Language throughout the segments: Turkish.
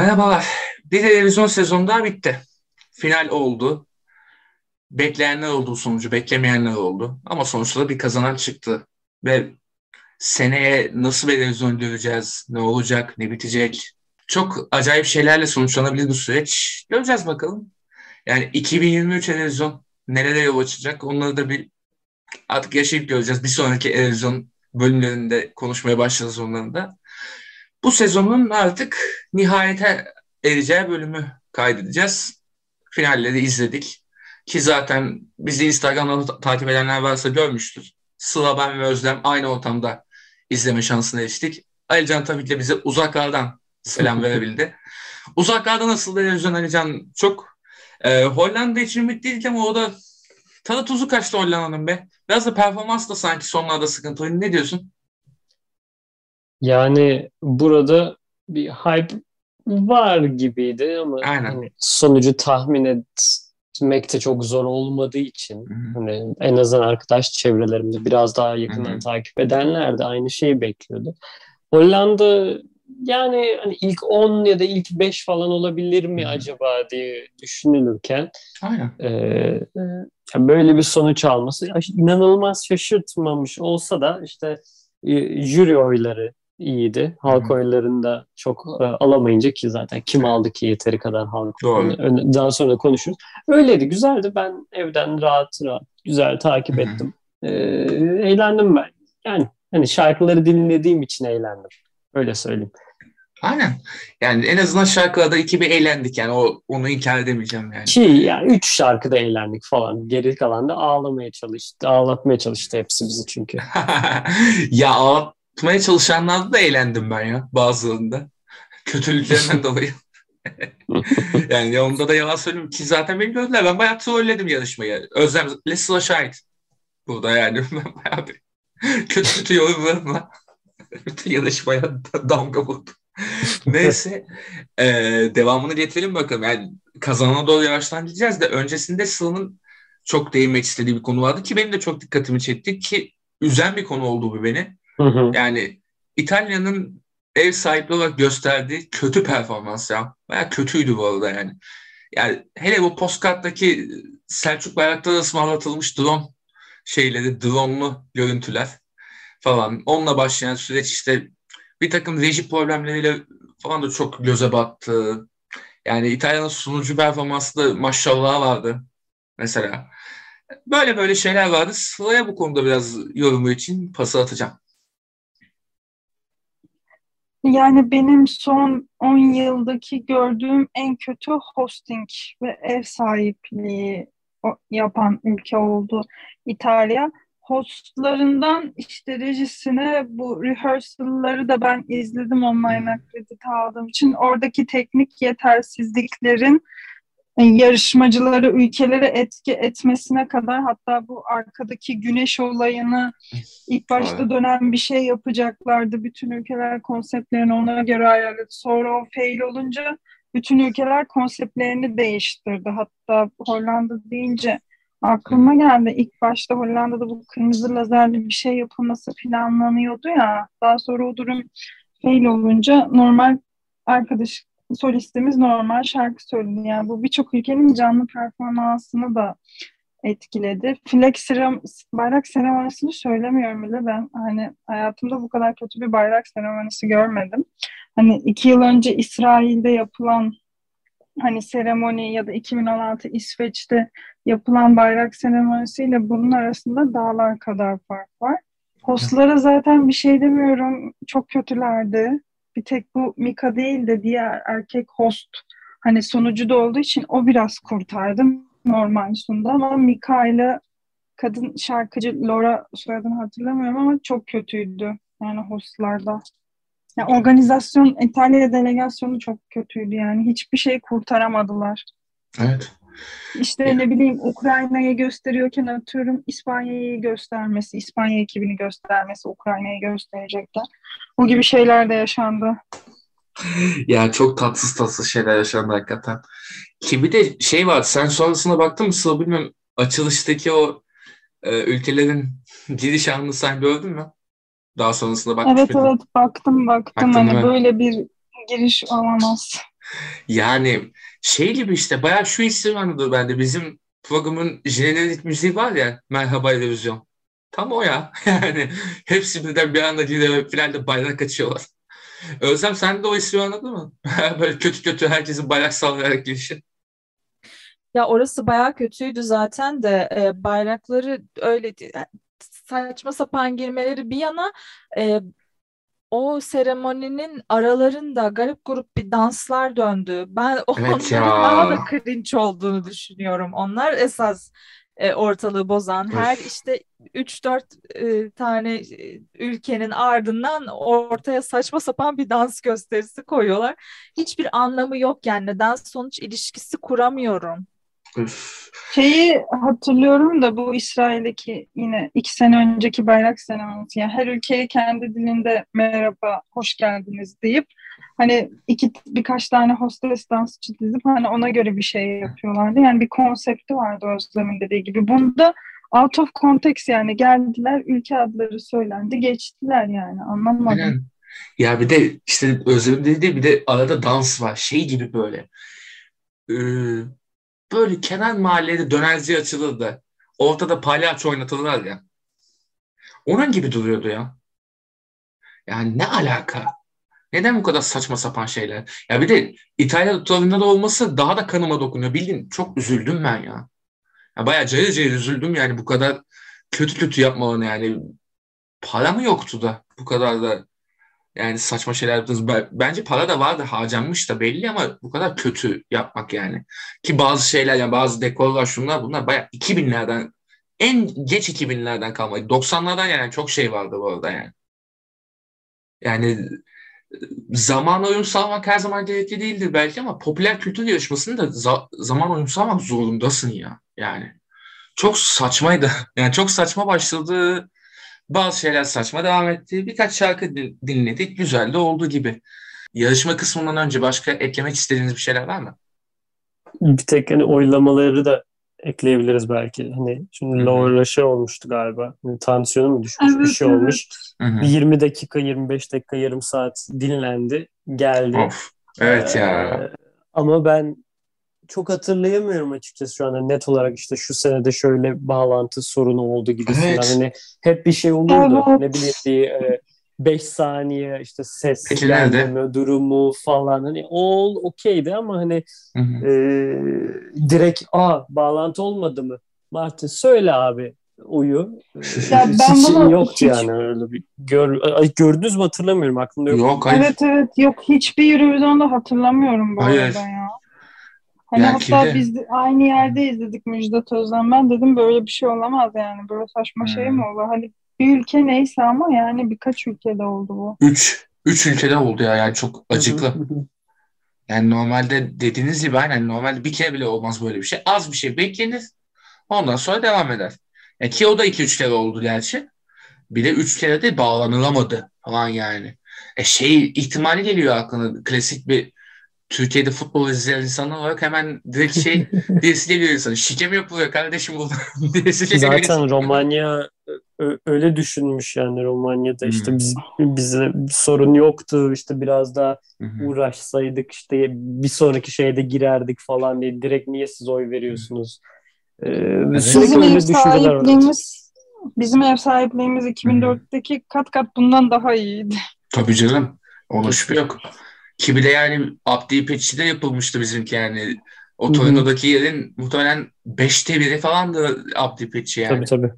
Merhabalar. Bir televizyon sezonu daha bitti. Final oldu. Bekleyenler oldu sonucu, beklemeyenler oldu. Ama sonuçta bir kazanan çıktı. Ve seneye nasıl bir televizyon göreceğiz, ne olacak, ne bitecek? Çok acayip şeylerle sonuçlanabilir bu süreç. Göreceğiz bakalım. Yani 2023 televizyon nerede yol açacak onları da bir artık yaşayıp göreceğiz. Bir sonraki televizyon bölümlerinde konuşmaya başlarız onların da. Bu sezonun artık nihayete ereceği bölümü kaydedeceğiz. Finalleri izledik. Ki zaten bizi Instagram'dan takip edenler varsa görmüştür. Sıla, ben ve Özlem aynı ortamda izleme şansına eriştik. Alican tabii ki de bize uzaklardan selam verebildi. Uzaklardan nasıl televizyon Alican çok e, Hollanda için ümitliydik ama o da tadı tuzu kaçtı Hollanda'nın be. Biraz da performans da sanki sonlarda sıkıntılı. Ne diyorsun? Yani burada bir hype var gibiydi ama Aynen. hani sonucu tahmin etmek de çok zor olmadığı için hani en azından arkadaş çevrelerimde biraz daha yakından Hı-hı. takip edenler de aynı şeyi bekliyordu. Hollanda yani hani ilk 10 ya da ilk 5 falan olabilir mi Hı-hı. acaba diye düşünülürken Aynen. e, böyle bir sonuç alması inanılmaz şaşırtmamış olsa da işte jüri oyları iyiydi. Halk Hı. oylarında çok e, alamayınca ki zaten kim aldı ki yeteri kadar halk Doğru. oyunu. Daha sonra konuşuruz. Öyleydi. Güzeldi. Ben evden rahat rahat güzel takip ettim. E, eğlendim ben. Yani hani şarkıları dinlediğim için eğlendim. Öyle söyleyeyim. Aynen. Yani en azından şarkılarda iki bir eğlendik yani o onu inkar edemeyeceğim yani. Ki yani üç şarkıda eğlendik falan. Geri kalan da ağlamaya çalıştı. Ağlatmaya çalıştı hepsi bizi çünkü. ya ağlatmaya çalışanlarda da eğlendim ben ya bazılarında. Kötülüklerinden dolayı. yani yanımda da yalan söyleyeyim ki zaten beni gördüler. Ben bayağı trolledim yarışmayı. Özlem Leslie şahit. Burada yani ben bayağı bir kötü kötü yorumlarımla bütün yarışmaya damga vurdum. Neyse e, devamını getirelim bakalım. Yani kazanana doğru yavaştan gideceğiz de öncesinde Sıla'nın çok değinmek istediği bir konu vardı ki benim de çok dikkatimi çekti ki üzen bir konu oldu bu beni. Hı hı. Yani İtalya'nın ev sahipliği olarak gösterdiği kötü performans ya. Baya kötüydü bu arada yani. Yani hele bu postkarttaki Selçuk Bayraktar'a ısmarlatılmış drone şeyleri, drone'lu görüntüler falan. Onunla başlayan süreç işte bir takım reji problemleriyle falan da çok göze battı. Yani İtalya'nın sunucu performansı da maşallah vardı mesela. Böyle böyle şeyler vardı. Sıraya bu konuda biraz yorumu için pası atacağım. Yani benim son 10 yıldaki gördüğüm en kötü hosting ve ev sahipliği yapan ülke oldu İtalya. Hostlarından işte rejisine bu rehearsal'ları da ben izledim online akredite aldığım için. Oradaki teknik yetersizliklerin yarışmacıları ülkelere etki etmesine kadar hatta bu arkadaki güneş olayını ilk başta dönen bir şey yapacaklardı. Bütün ülkeler konseptlerini ona göre ayarladı. Sonra o fail olunca bütün ülkeler konseptlerini değiştirdi. Hatta Hollanda deyince aklıma geldi. İlk başta Hollanda'da bu kırmızı lazerli bir şey yapılması planlanıyordu ya. Daha sonra o durum fail olunca normal arkadaş solistimiz normal şarkı söyledi. Yani bu birçok ülkenin canlı performansını da etkiledi. Flag serem bayrak seremonisini söylemiyorum bile ben. Hani hayatımda bu kadar kötü bir bayrak seremonisi görmedim. Hani iki yıl önce İsrail'de yapılan hani seremoni ya da 2016 İsveç'te yapılan bayrak seremonisiyle bunun arasında dağlar kadar fark var. Hostlara zaten bir şey demiyorum. Çok kötülerdi. Bir tek bu Mika değil de diğer erkek host hani sonucu da olduğu için o biraz kurtardı normal sundu ama Mika ile kadın şarkıcı Laura soyadını hatırlamıyorum ama çok kötüydü yani hostlarda. Yani organizasyon İtalya delegasyonu çok kötüydü yani hiçbir şey kurtaramadılar. Evet. İşte ne bileyim Ukrayna'yı gösteriyorken atıyorum İspanya'yı göstermesi, İspanya ekibini göstermesi, Ukrayna'yı gösterecekler. O gibi şeyler de yaşandı. Ya çok tatsız tatsız şeyler yaşandı hakikaten. Ki bir de şey var sen sonrasına baktın mı Sıla bilmiyorum açılıştaki o e, ülkelerin giriş anını sen gördün mü? Daha sonrasında bakmış Evet evet baktım baktım Baktın hani böyle bir giriş olamaz. Yani şey gibi işte bayağı şu isim anladı bende. Bizim programın jenerik müziği var ya Merhaba Televizyon. Tam o ya. Yani hepsi birden bir anda gidiyor finalde bayrak açıyorlar. Özlem sen de o ismi anladın mı? Böyle kötü kötü herkesin bayrak sallayarak girişi. Ya orası bayağı kötüydü zaten de e, bayrakları öyle saçma sapan girmeleri bir yana e, o seremoninin aralarında garip grup bir danslar döndü. Ben Evet onların ya. daha da cringe olduğunu düşünüyorum. Onlar esas e, ortalığı bozan. Her Öf. işte 3-4 e, tane e, ülkenin ardından ortaya saçma sapan bir dans gösterisi koyuyorlar. Hiçbir anlamı yok yani neden sonuç ilişkisi kuramıyorum. Şeyi hatırlıyorum da bu İsrail'deki yine iki sene önceki bayrak seremonisi. Yani her ülkeye kendi dilinde merhaba, hoş geldiniz deyip hani iki birkaç tane hostes dansçı dizip hani ona göre bir şey yapıyorlardı. Yani bir konsepti vardı Özlem'in dediği gibi. Bunda out of context yani geldiler, ülke adları söylendi, geçtiler yani anlamadım. Aynen. Ya bir de işte Özlem dedi bir de arada dans var. Şey gibi böyle. Ee, böyle kenar mahallede dönerci açılırdı. Ortada palyaço oynatırlar ya. Onun gibi duruyordu ya. Yani ne alaka? Neden bu kadar saçma sapan şeyler? Ya bir de İtalya tutarında da olması daha da kanıma dokunuyor. Bildiğin çok üzüldüm ben ya. ya bayağı cayır cayır üzüldüm yani bu kadar kötü kötü yapmalarına yani. Para mı yoktu da bu kadar da yani saçma şeyler yaptınız. Ben- Bence para da vardı harcanmış da belli ama bu kadar kötü yapmak yani. Ki bazı şeyler yani bazı dekorlar şunlar bunlar bayağı 2000'lerden en geç 2000'lerden kalma. 90'lardan yani çok şey vardı bu arada yani. Yani zaman uyum sağlamak her zaman gerekli değildir belki ama popüler kültür yarışmasında za- zaman uyum sağlamak zorundasın ya. Yani çok saçmaydı. Yani çok saçma başladı. Bazı şeyler saçma devam etti. Birkaç şarkı din- dinledik. Güzel de oldu gibi. Yarışma kısmından önce başka eklemek istediğiniz bir şeyler var mı? Bir tek hani oylamaları da ekleyebiliriz belki. Hani şimdi hı. Laura şey olmuştu galiba. Hani tansiyonu mu düşmüş bir Evet, şey evet. olmuş. Hı hı. Bir 20 dakika, 25 dakika, yarım saat dinlendi. Geldi. Of. Evet ya. Ee, ama ben çok hatırlayamıyorum açıkçası şu anda net olarak işte şu senede şöyle bağlantı sorunu oldu gibisinden. Evet. Hani hep bir şey olurdu. Evet. Ne bileyim bir 5 saniye işte ses gelmeme durumu falan hani all okeydi ama hani Hı hı. e, direkt aa bağlantı olmadı mı? Martin söyle abi uyu. Ya ben Hiç bunu yoktu hiç- yani öyle bir gör, Ay, gördünüz mü hatırlamıyorum aklımda yok. Yok hayır. Evet evet yok hiçbir Eurovision'da hatırlamıyorum bu Hayır. arada ya. Hani Belki hatta de. biz de aynı yerde izledik Müjdat Özden. Ben dedim böyle bir şey olamaz yani. Böyle saçma şey Hmm. mi olur? Hani bir ülke neyse ama yani birkaç ülkede oldu bu. Üç. Üç ülkede oldu ya yani çok acıklı. Yani normalde dediğiniz gibi aynen normalde bir kere bile olmaz böyle bir şey. Az bir şey beklenir. Ondan sonra devam eder. Ya ki o da iki üç kere oldu gerçi. Bir de üç kere de bağlanılamadı falan yani. E şey ihtimali geliyor aklına. Klasik bir Türkiye'de futbol izleyen insan olarak hemen direkt şey birisi geliyor insan. Şike mi yapılıyor kardeşim geliyor insan. Zaten Romanya öyle düşünmüş yani Romanya'da işte Hmm. biz bize sorun yoktu işte biraz daha Hı hı. uğraşsaydık işte bir sonraki şeyde girerdik falan diye direkt niye siz oy veriyorsunuz? Ee, sürekli Bizim ev sahipliğimiz bizim ev sahipliğimiz 2004'teki kat kat bundan daha iyiydi. Tabii canım. Ona şüphe yok. Ki bir de yani Abdi İpekçi'de yapılmıştı bizimki yani. O. Torino'daki yerin muhtemelen beşte biri falandı Abdi İpekçi yani. Tabii tabii.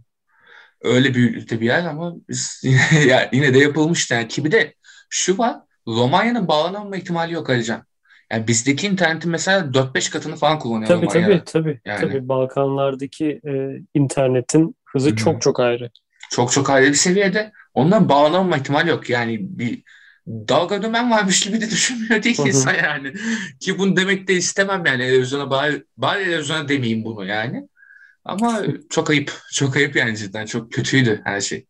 Öyle büyüklükte bir yer ama biz yine, ya yine de yapılmıştı yani. Ki bir de şu var Romanya'nın bağlanamama ihtimali yok Alican. Yani bizdeki internetin mesela 4-5 katını falan kullanıyor Tabii Romanya'da. tabii tabii. Yani. Tabii Balkanlardaki e, internetin hızı Hı hı. çok çok ayrı. Çok çok ayrı bir seviyede. Ondan bağlanamama ihtimali yok. Yani bir dalga dümen varmış gibi de düşünmüyor değil insan yani. Ki bunu demek de istemem yani. Televizyona bari, bari televizyona demeyeyim bunu yani. Ama çok ayıp. Çok ayıp yani cidden. Çok kötüydü her şey.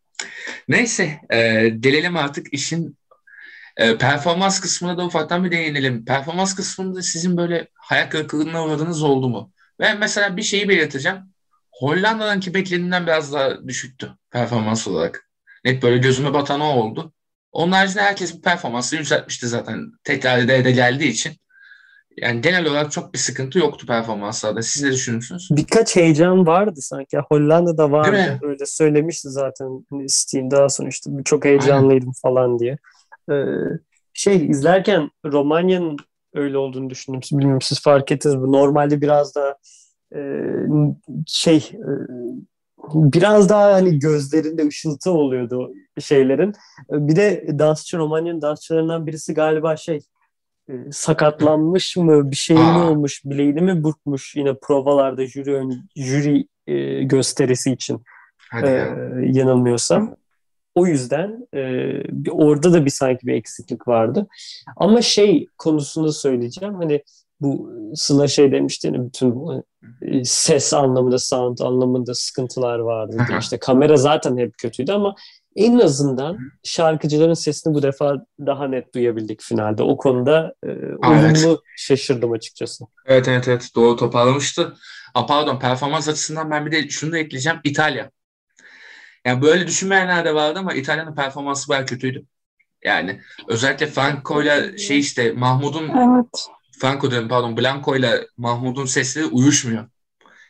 Neyse. E, gelelim artık işin e, performans kısmına da ufaktan bir değinelim. Performans kısmında sizin böyle hayal kırıklığına uğradığınız oldu mu? Ben mesela bir şeyi belirteceğim. Hollanda'danki beklediğimden biraz daha düşüktü performans olarak. Net böyle gözüme batan o oldu. Onun haricinde herkes bu performansı yükseltmişti zaten. Tekrar ede ede geldiği için. Yani genel olarak çok bir sıkıntı yoktu performanslarda. Siz ne düşünüyorsunuz? Birkaç heyecan vardı sanki. Hollanda'da vardı. Öyle söylemişti zaten Hani Steam daha sonra işte çok heyecanlıydım falan diye. Ee, şey izlerken Romanya'nın öyle olduğunu düşündüm. Bilmiyorum siz fark ettiniz mi? Normalde biraz da e, şey e, biraz daha hani gözlerinde ışıltı oluyordu şeylerin. E, Bir de dansçı Romanya'nın dansçılarından birisi galiba şey e, sakatlanmış mı bir şey mi Aa. olmuş bileğini mi burkmuş yine provalarda jüri jüri e, gösterisi için Hadi e, ya. yanılmıyorsam. O yüzden e, orada da bir sanki bir eksiklik vardı. Ama şey konusunda söyleyeceğim. Hani bu Sıla şey demişti hani bütün bu e, ses anlamında, sound anlamında sıkıntılar vardı. İşte kamera zaten hep kötüydü ama en azından şarkıcıların sesini bu defa daha net duyabildik finalde. O konuda e, olumlu şaşırdım açıkçası. Evet evet evet doğru toparlamıştı. Aa, pardon performans açısından ben bir de şunu da ekleyeceğim. İtalya. Yani böyle düşünmeyenler de vardı ama İtalya'nın performansı bayağı kötüydü. Yani özellikle Franco'yla şey işte Mahmut'un Evet. Franco diyorum pardon Blanco'yla Mahmut'un sesleri uyuşmuyor.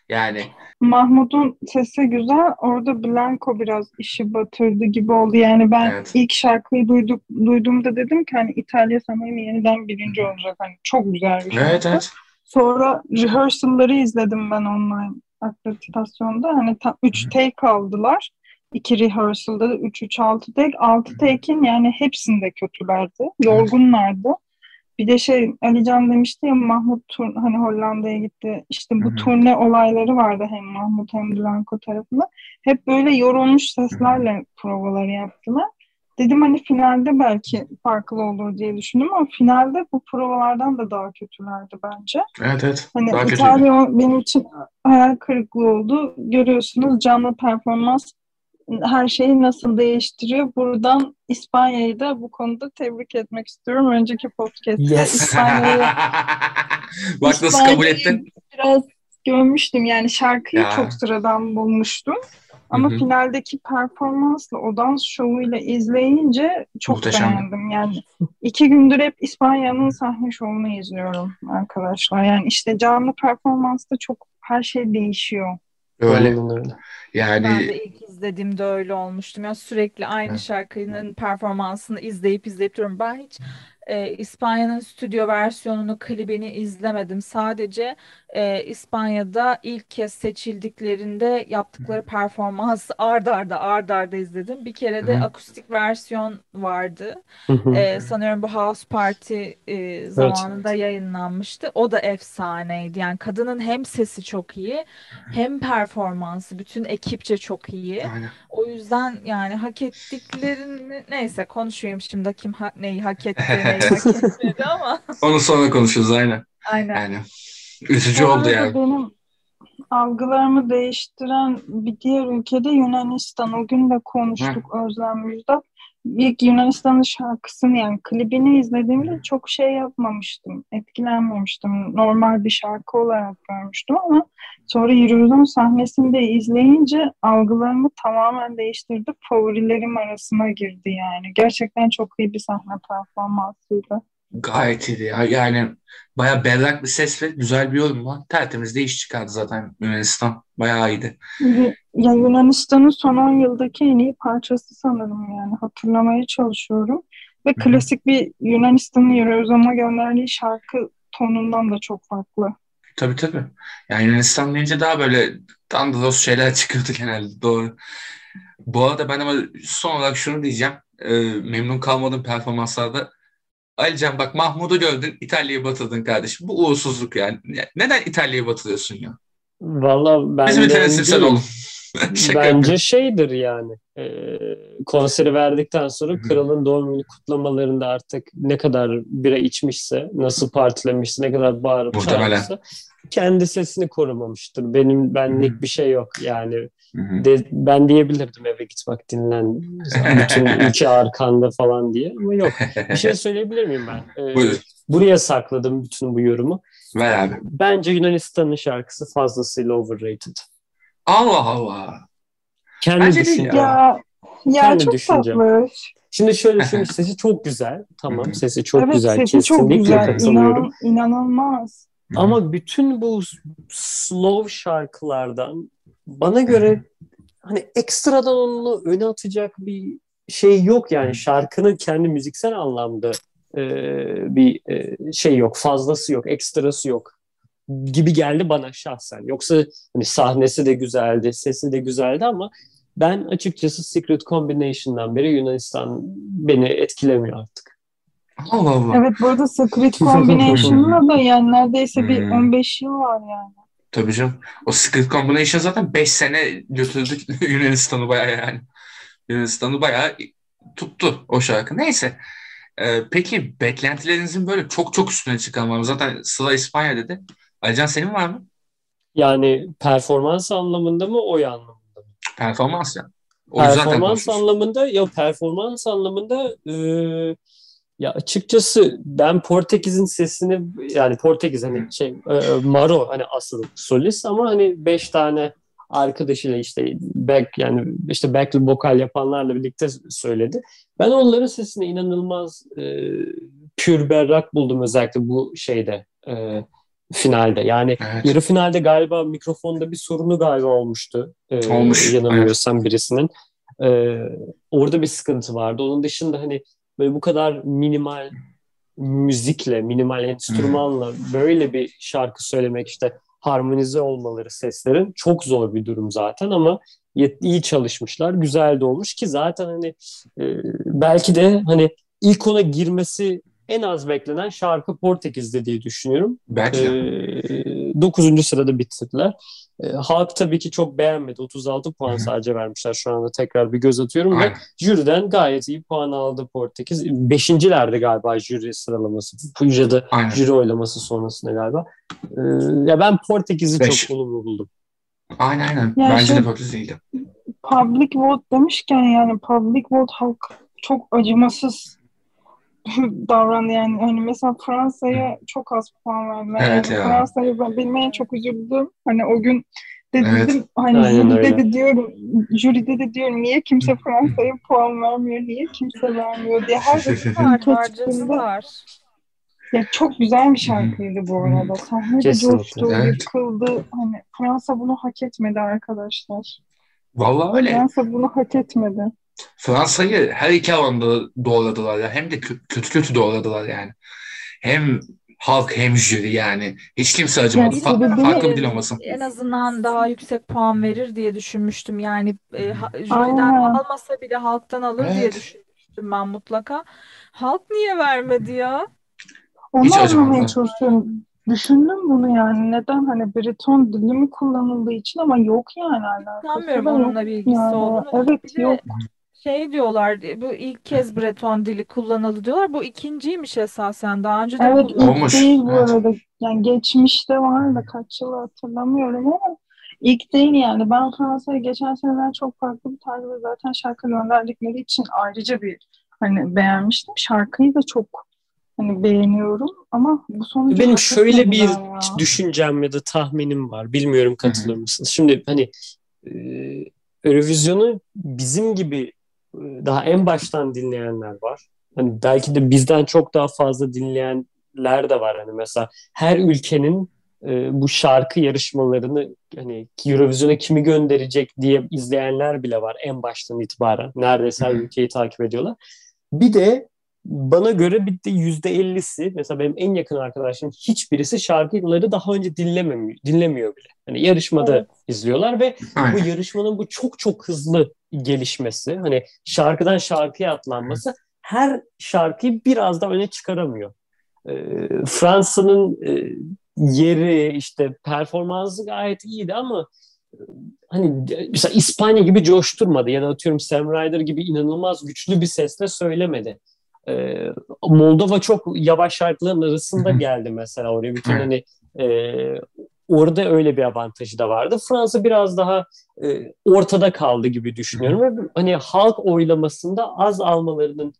Yani Mahmut'un sesi güzel. Orada Blanco biraz işi batırdı gibi oldu. Yani ben Evet. ilk şarkıyı duyduk, duyduğumda dedim ki hani İtalya sanırım yeniden birinci olacak. Hani çok güzel bir şarkı. evet evet. Sonra rehearsal'ları izledim ben online akreditasyonda. Hani tam 3 take aldılar. 2 rehearsal'da da 3 3 6 take. 6 take'in yani hepsinde kötülerdi. Yorgunlardı. Bir de şey Alican demişti ya Mahmut tur, hani Hollanda'ya gitti. İşte bu Hı hı. turne olayları vardı hem Mahmut hem Blanco tarafında. Hep böyle yorulmuş seslerle provaları yaptılar. Dedim hani finalde belki farklı olur diye düşündüm ama finalde bu provalardan da daha kötülerdi bence. Evet evet. Hani Daha kötüydü. İtalya benim için hayal kırıklığı oldu. Görüyorsunuz canlı performans her şeyi nasıl değiştiriyor. Buradan İspanya'yı da bu konuda tebrik etmek istiyorum. Önceki podcast'te Yes. İspanya'yı Bak nasıl kabul ettin. biraz görmüştüm. Yani şarkıyı Ya. çok sıradan bulmuştum. Ama Hı hı. finaldeki performansla, o dans şovuyla izleyince çok Muhteşemdi. beğendim. Yani iki gündür hep İspanya'nın sahne şovunu izliyorum arkadaşlar. Yani işte canlı performansta çok her şey değişiyor. Öyle. Aynen öyle. Yani Ben de ilk izlediğimde öyle olmuştum. Ya sürekli aynı Evet. şarkının performansını izleyip izleyip duruyorum. Ben hiç e, İspanya'nın stüdyo versiyonunu, klibini izlemedim. Sadece e, İspanya'da ilk kez seçildiklerinde yaptıkları performansı ard arda ard arda izledim. Bir kere de akustik versiyon vardı. E, sanıyorum bu House Party e, zamanında yayınlanmıştı. O da efsaneydi. Yani kadının hem sesi çok iyi hem performansı bütün ekipçe çok iyi. aynen. O yüzden yani hak ettiklerini neyse konuşayım şimdi kim ha- neyi hak etti neyi hak etmedi ama Onu sonra konuşuruz aynen. aynen. Yani üzücü oldu yani. benim algılarımı değiştiren bir diğer ülkede Yunanistan. O gün de konuştuk Özlem Müjdat. İlk Yunanistan'ın şarkısını yani klibini izlediğimde çok şey yapmamıştım. Etkilenmemiştim. Normal bir şarkı olarak görmüştüm ama sonra Eurovision sahnesinde izleyince algılarımı tamamen değiştirdi. Favorilerim arasına girdi yani. Gerçekten çok iyi bir sahne performansıydı. Gayet iyiydi ya. Yani baya berrak bir ses ve güzel bir yorum var. Tertemiz de iş çıkardı zaten Yunanistan. Bayağı iyiydi. Ya Yunanistan'ın son 10 yıldaki en iyi parçası sanırım yani hatırlamaya çalışıyorum. Ve klasik bir Yunanistan'ın Eurovision'a gönderdiği şarkı tonundan da çok farklı. Tabii tabii. Yani Yunanistan deyince daha böyle dandalos şeyler çıkıyordu genelde. Doğru. Bu arada ben ama son olarak şunu diyeceğim. Ee, memnun kalmadığım performanslarda Alican bak Mahmut'u gördün İtalya'yı batırdın kardeşim. Bu uğursuzluk yani. Ya Neden İtalya'yı batırıyorsun ya? Valla ben Bizim de. Şaka Bence şeydir yani e, konseri verdikten sonra kralın doğum günü kutlamalarında artık ne kadar bira içmişse, nasıl partilemişse, ne kadar bağırıp Muhtemelen. çağırmışsa kendi sesini korumamıştır. Benim benlik bir şey yok yani. De, ben diyebilirdim eve git bak dinlen bütün ülke arkanda falan diye ama yok. Bir şey söyleyebilir miyim ben? Ee, Buyur. buraya sakladım bütün bu yorumu. Ver abi. Bence Yunanistan'ın şarkısı fazlasıyla overrated. Allah Allah. Kendi Bence değil düşüncem. Ya. Ya ya Kendi çok düşüncem. tatlı. Şimdi şöyle düşünün sesi çok güzel. Tamam sesi çok evet, güzel. sesi çok Kesinlikle güzel. katılıyorum. İnan, inanılmaz. Ama bütün bu slow şarkılardan bana göre hani ekstradan onu öne atacak bir şey yok yani şarkının kendi müziksel anlamda e, bir e, şey yok fazlası yok ekstrası yok gibi geldi bana şahsen yoksa hani sahnesi de güzeldi sesi de güzeldi ama ben açıkçası Secret Combination'dan beri Yunanistan beni etkilemiyor artık. Allah Allah. Evet bu arada Secret Combination'la da yani neredeyse bir Hmm. 15 yıl var yani. Tabii canım. O Secret Combination zaten 5 sene götürdük Yunanistan'ı bayağı yani. Yunanistan'ı bayağı tuttu o şarkı. Neyse. Ee, peki beklentilerinizin böyle çok çok üstüne çıkan var mı? Zaten Sıla İspanya dedi. Alican senin var mı? Yani performans anlamında mı oy anlamında mı? Performans ya. O zaten performans anlamında ya performans anlamında e, ya açıkçası ben Portekiz'in sesini yani Portekiz hani şey e, Maro hani asıl solist ama hani beş tane arkadaşıyla işte back yani işte back vokal yapanlarla birlikte söyledi. Ben onların sesine inanılmaz e, pür berrak buldum özellikle bu şeyde e, finalde. Yani Evet. yarı finalde galiba mikrofonda bir sorunu galiba olmuştu. E, Olmuş, Yanılmıyorsam birisinin. E, orada bir sıkıntı vardı. Onun dışında hani böyle bu kadar minimal müzikle, minimal enstrümanla böyle bir şarkı söylemek işte harmonize olmaları seslerin çok zor bir durum zaten ama iyi çalışmışlar. Güzel de olmuş ki zaten hani e, belki de hani ilk ona girmesi en az beklenen şarkı Portekiz'de diye düşünüyorum. Belki. Ee, 9. sırada bitirdiler. Ee, halk tabii ki çok beğenmedi. 36 puan Hı hı. sadece vermişler. Şu anda tekrar bir göz atıyorum ve Aynen. jüriden gayet iyi puan aldı Portekiz. Beşincilerde galiba jüri sıralaması. Ya da Aynen. jüri oylaması sonrasında galiba. Ee, ya ben Portekiz'i Beş. çok olumlu buldum. Aynen aynen. Ya Bence şey- de Portekiz iyiydi. Public vote demişken yani public vote halk çok acımasız davrandı yani. Hani mesela Fransa'ya çok az puan verdiler. Evet yani ya. Fransa'yı ben bilmeye çok üzüldüm. Hani o gün de Evet. dedim hani Aynen jüride öyle. de diyorum jüride de diyorum niye kimse Fransa'ya puan vermiyor niye kimse vermiyor diye her çıktığında var. ya çok güzel bir şarkıydı bu arada. Sahne de coştu, Evet. yıkıldı. Hani Fransa bunu hak etmedi arkadaşlar. Vallahi öyle. Fransa bunu hak etmedi. Fransa'yı her iki alanda doğradılar ya. Hem de kö- kötü kötü doğradılar yani. Hem halk hem jüri yani. Hiç kimse acımadı. Yani Fa- farklı bir dil olmasın. En azından daha yüksek puan verir diye düşünmüştüm. Yani e, ha- jüriden Aynen. almasa bile halktan alır diye Evet. düşünmüştüm ben mutlaka. Halk niye vermedi ya? Onu Hiç anlamaya çalışıyorum. Düşündüm bunu yani. Neden hani Breton dili mi kullanıldığı için ama yok yani Sanmıyorum onunla bir ilgisi yani. olduğunu. Evet yok. Şey diyorlar, bu ilk kez Breton dili kullanıldı diyorlar. Bu ikinciymiş esasen. Daha önce de Evet ilk. Olmuş. değil bu Evet. arada. Yani geçmişte var da kaç yıl hatırlamıyorum ama ilk değil yani. Ben Fransa'ya geçen seneden çok farklı bir tarzda zaten şarkı gönderdikleri için ayrıca bir hani beğenmiştim. Şarkıyı da çok hani beğeniyorum ama bu sonucu Benim hak şöyle bir etmediler ya. düşüncem ya da tahminim var. Bilmiyorum katılır mısınız? Şimdi hani e, Eurovision'u bizim gibi e, daha en baştan dinleyenler var. Hani belki de bizden çok daha fazla dinleyenler de var. Hani mesela her ülkenin e, bu şarkı yarışmalarını hani Eurovision'a kimi gönderecek diye izleyenler bile var en baştan itibaren. Neredeyse her ülkeyi takip ediyorlar. Bir de bana göre bir de yüzde ellisi mesela benim en yakın arkadaşlarım hiçbirisi şarkıları daha önce dinlememiyor, dinlemiyor bile. Hani yarışmada Evet. izliyorlar ve bu Aynen. yarışmanın bu çok çok hızlı gelişmesi, hani şarkıdan şarkıya atlanması her şarkıyı biraz da öne çıkaramıyor. Ee, Fransa'nın e, yeri işte performansı gayet iyiydi ama e, hani mesela İspanya gibi coşturmadı ya da atıyorum Sam Ryder gibi inanılmaz güçlü bir sesle söylemedi. Ee, Moldova çok yavaş şarkıların arasında geldi mesela oraya bütün hani e, orada öyle bir avantajı da vardı. Fransa biraz daha e, ortada kaldı gibi düşünüyorum ve hani halk oylamasında az almalarının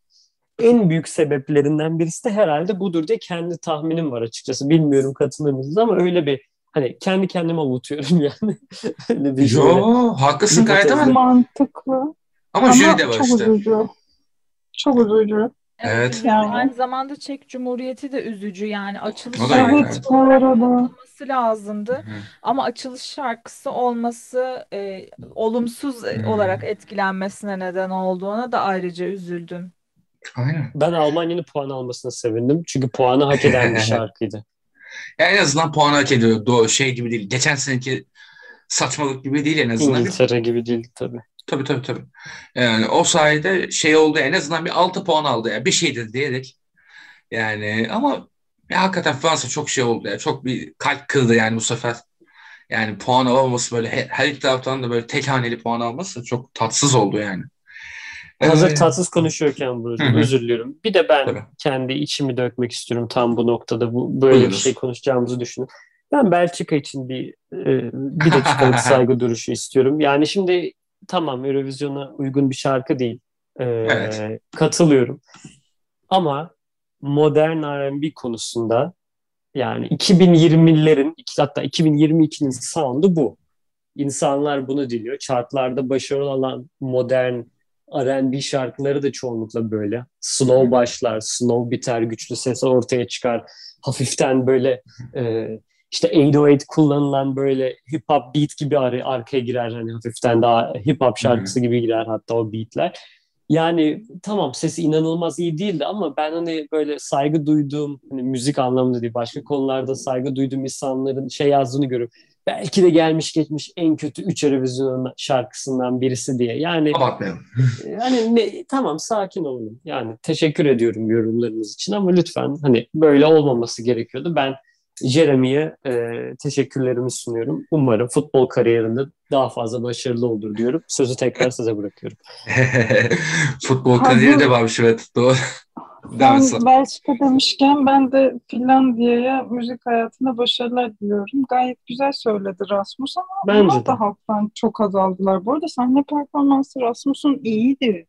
en büyük sebeplerinden birisi de herhalde budur diye kendi tahminim var açıkçası. Bilmiyorum katılır mısınız ama öyle bir hani kendi kendime avutuyorum yani. öyle bir şöyle. Yo haklısın gayet ama. Mantıklı ama ama jüri de var çok işte. üzücü. Çok üzücü. Evet. Yani. Aynı zamanda Çek Cumhuriyeti de üzücü yani açılış O da öyle, şarkısı Evet olması lazımdı. Hı. Ama açılış şarkısı olması e, olumsuz Hmm. olarak etkilenmesine neden olduğuna da ayrıca üzüldüm. Aynen. Ben Almanya'nın puan almasına sevindim. Çünkü puanı hak eden bir şarkıydı. Ya en azından puan hak ediyor. Doğru şey gibi değil. Geçen seneki saçmalık gibi değil en azından. İngiltere gibi değil tabii. Tabii tabii tabii. Yani o sayede şey oldu en azından bir 6 puan aldı ya. Bir şeydir diyerek. Yani ama ya hakikaten Fransa çok şey oldu ya. Çok bir kalp kırdı yani bu sefer. Yani puan alamaması böyle her, her iki taraftan da böyle tek haneli puan alması çok tatsız oldu yani. Hazır Ee, tatsız konuşuyorken burada Hı özür diliyorum. Bir de ben Tabii. kendi içimi dökmek istiyorum tam bu noktada. Bu böyle bir Buyurunuz. şey konuşacağımızı düşünüyorum. Ben Belçika için bir e, bir dakikalık saygı duruşu istiyorum. Yani şimdi tamam Eurovision'a uygun bir şarkı değil. E, Evet. Katılıyorum. Ama modern R&B konusunda yani 2020'lerin hatta 2022'nin sound'u bu. İnsanlar bunu diliyor. Chartlarda başarılı olan modern R&B şarkıları da çoğunlukla böyle. Slow başlar, slow biter, güçlü ses ortaya çıkar. Hafiften böyle e, işte 808 kullanılan böyle hip hop beat gibi ar- arkaya girer. Hani hafiften daha hip hop şarkısı gibi girer hatta o beatler. Yani tamam sesi inanılmaz iyi değildi ama ben hani böyle saygı duyduğum hani müzik anlamında değil başka konularda saygı duyduğum insanların şey yazdığını görüyorum. Belki de gelmiş geçmiş en kötü 3 Eurovision şarkısından birisi diye. Yani Abartmayalım. hani ne, tamam sakin olun. Yani teşekkür ediyorum yorumlarınız için ama lütfen hani böyle olmaması gerekiyordu. Ben Jeremy'ye e, teşekkürlerimi sunuyorum. Umarım futbol kariyerinde daha fazla başarılı olur diyorum. Sözü tekrar size bırakıyorum. Futbol kariyeri de varmış evet doğru. Sen. Belçika demişken ben de Finlandiya'ya müzik hayatında başarılar diliyorum. Gayet güzel söyledi Rasmus ama Bence onlar de. da halktan çok azaldılar. Bu arada sahne performansı Rasmus'un iyiydi.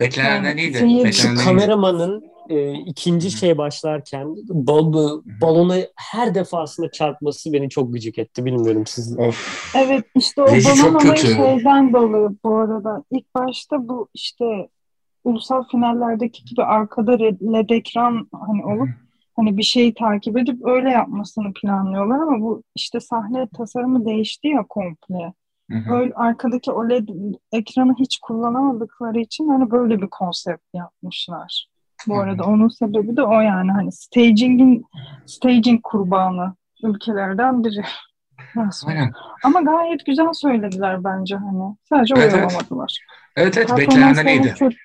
Beklenenden Yani iyiydi. Beklenenden iyiydi. kameramanın e, ikinci şey başlarken bal, balona her defasında çarpması beni çok gıcık etti. Bilmiyorum siz. Of. Evet işte o Reji balon olayı şeyden dolayı bu arada. İlk başta bu işte ulusal finallerdeki gibi arkada red- led ekran hani olup hani bir şeyi takip edip öyle yapmasını planlıyorlar ama bu işte sahne tasarımı değişti ya komple. Hı hı. Öyle arkadaki o led ekranı hiç kullanamadıkları için hani böyle bir konsept yapmışlar. Bu arada onun sebebi de o yani hani staging'in staging kurbanı ülkelerden biri. Nasıl? Aynen. Ama gayet güzel söylediler bence hani. Sadece Evet, evet. oyalamadılar. Evet evet beklenenden Performansların iyiydi. kötü,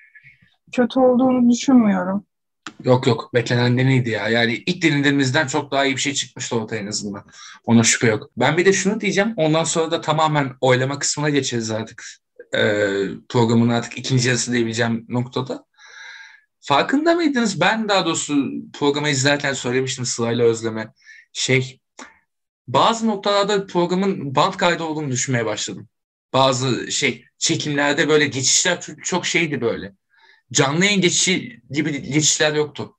kötü olduğunu düşünmüyorum. Yok yok beklenenden iyiydi ya. Yani ilk denediğimizden çok daha iyi bir şey çıkmıştı ortaya en azından. Ona şüphe yok. Ben bir de şunu diyeceğim. Ondan sonra da tamamen oylama kısmına geçeriz artık. Ee, programın artık ikinci yarısı diyebileceğim noktada. Farkında mıydınız? Ben daha doğrusu programı izlerken söylemiştim Sıla'yla Özlem'e. Şey, bazı noktalarda programın band kaydı olduğunu düşünmeye başladım. Bazı şey, çekimlerde böyle geçişler çok, şeydi böyle. Canlı yayın geçişi gibi geçişler yoktu.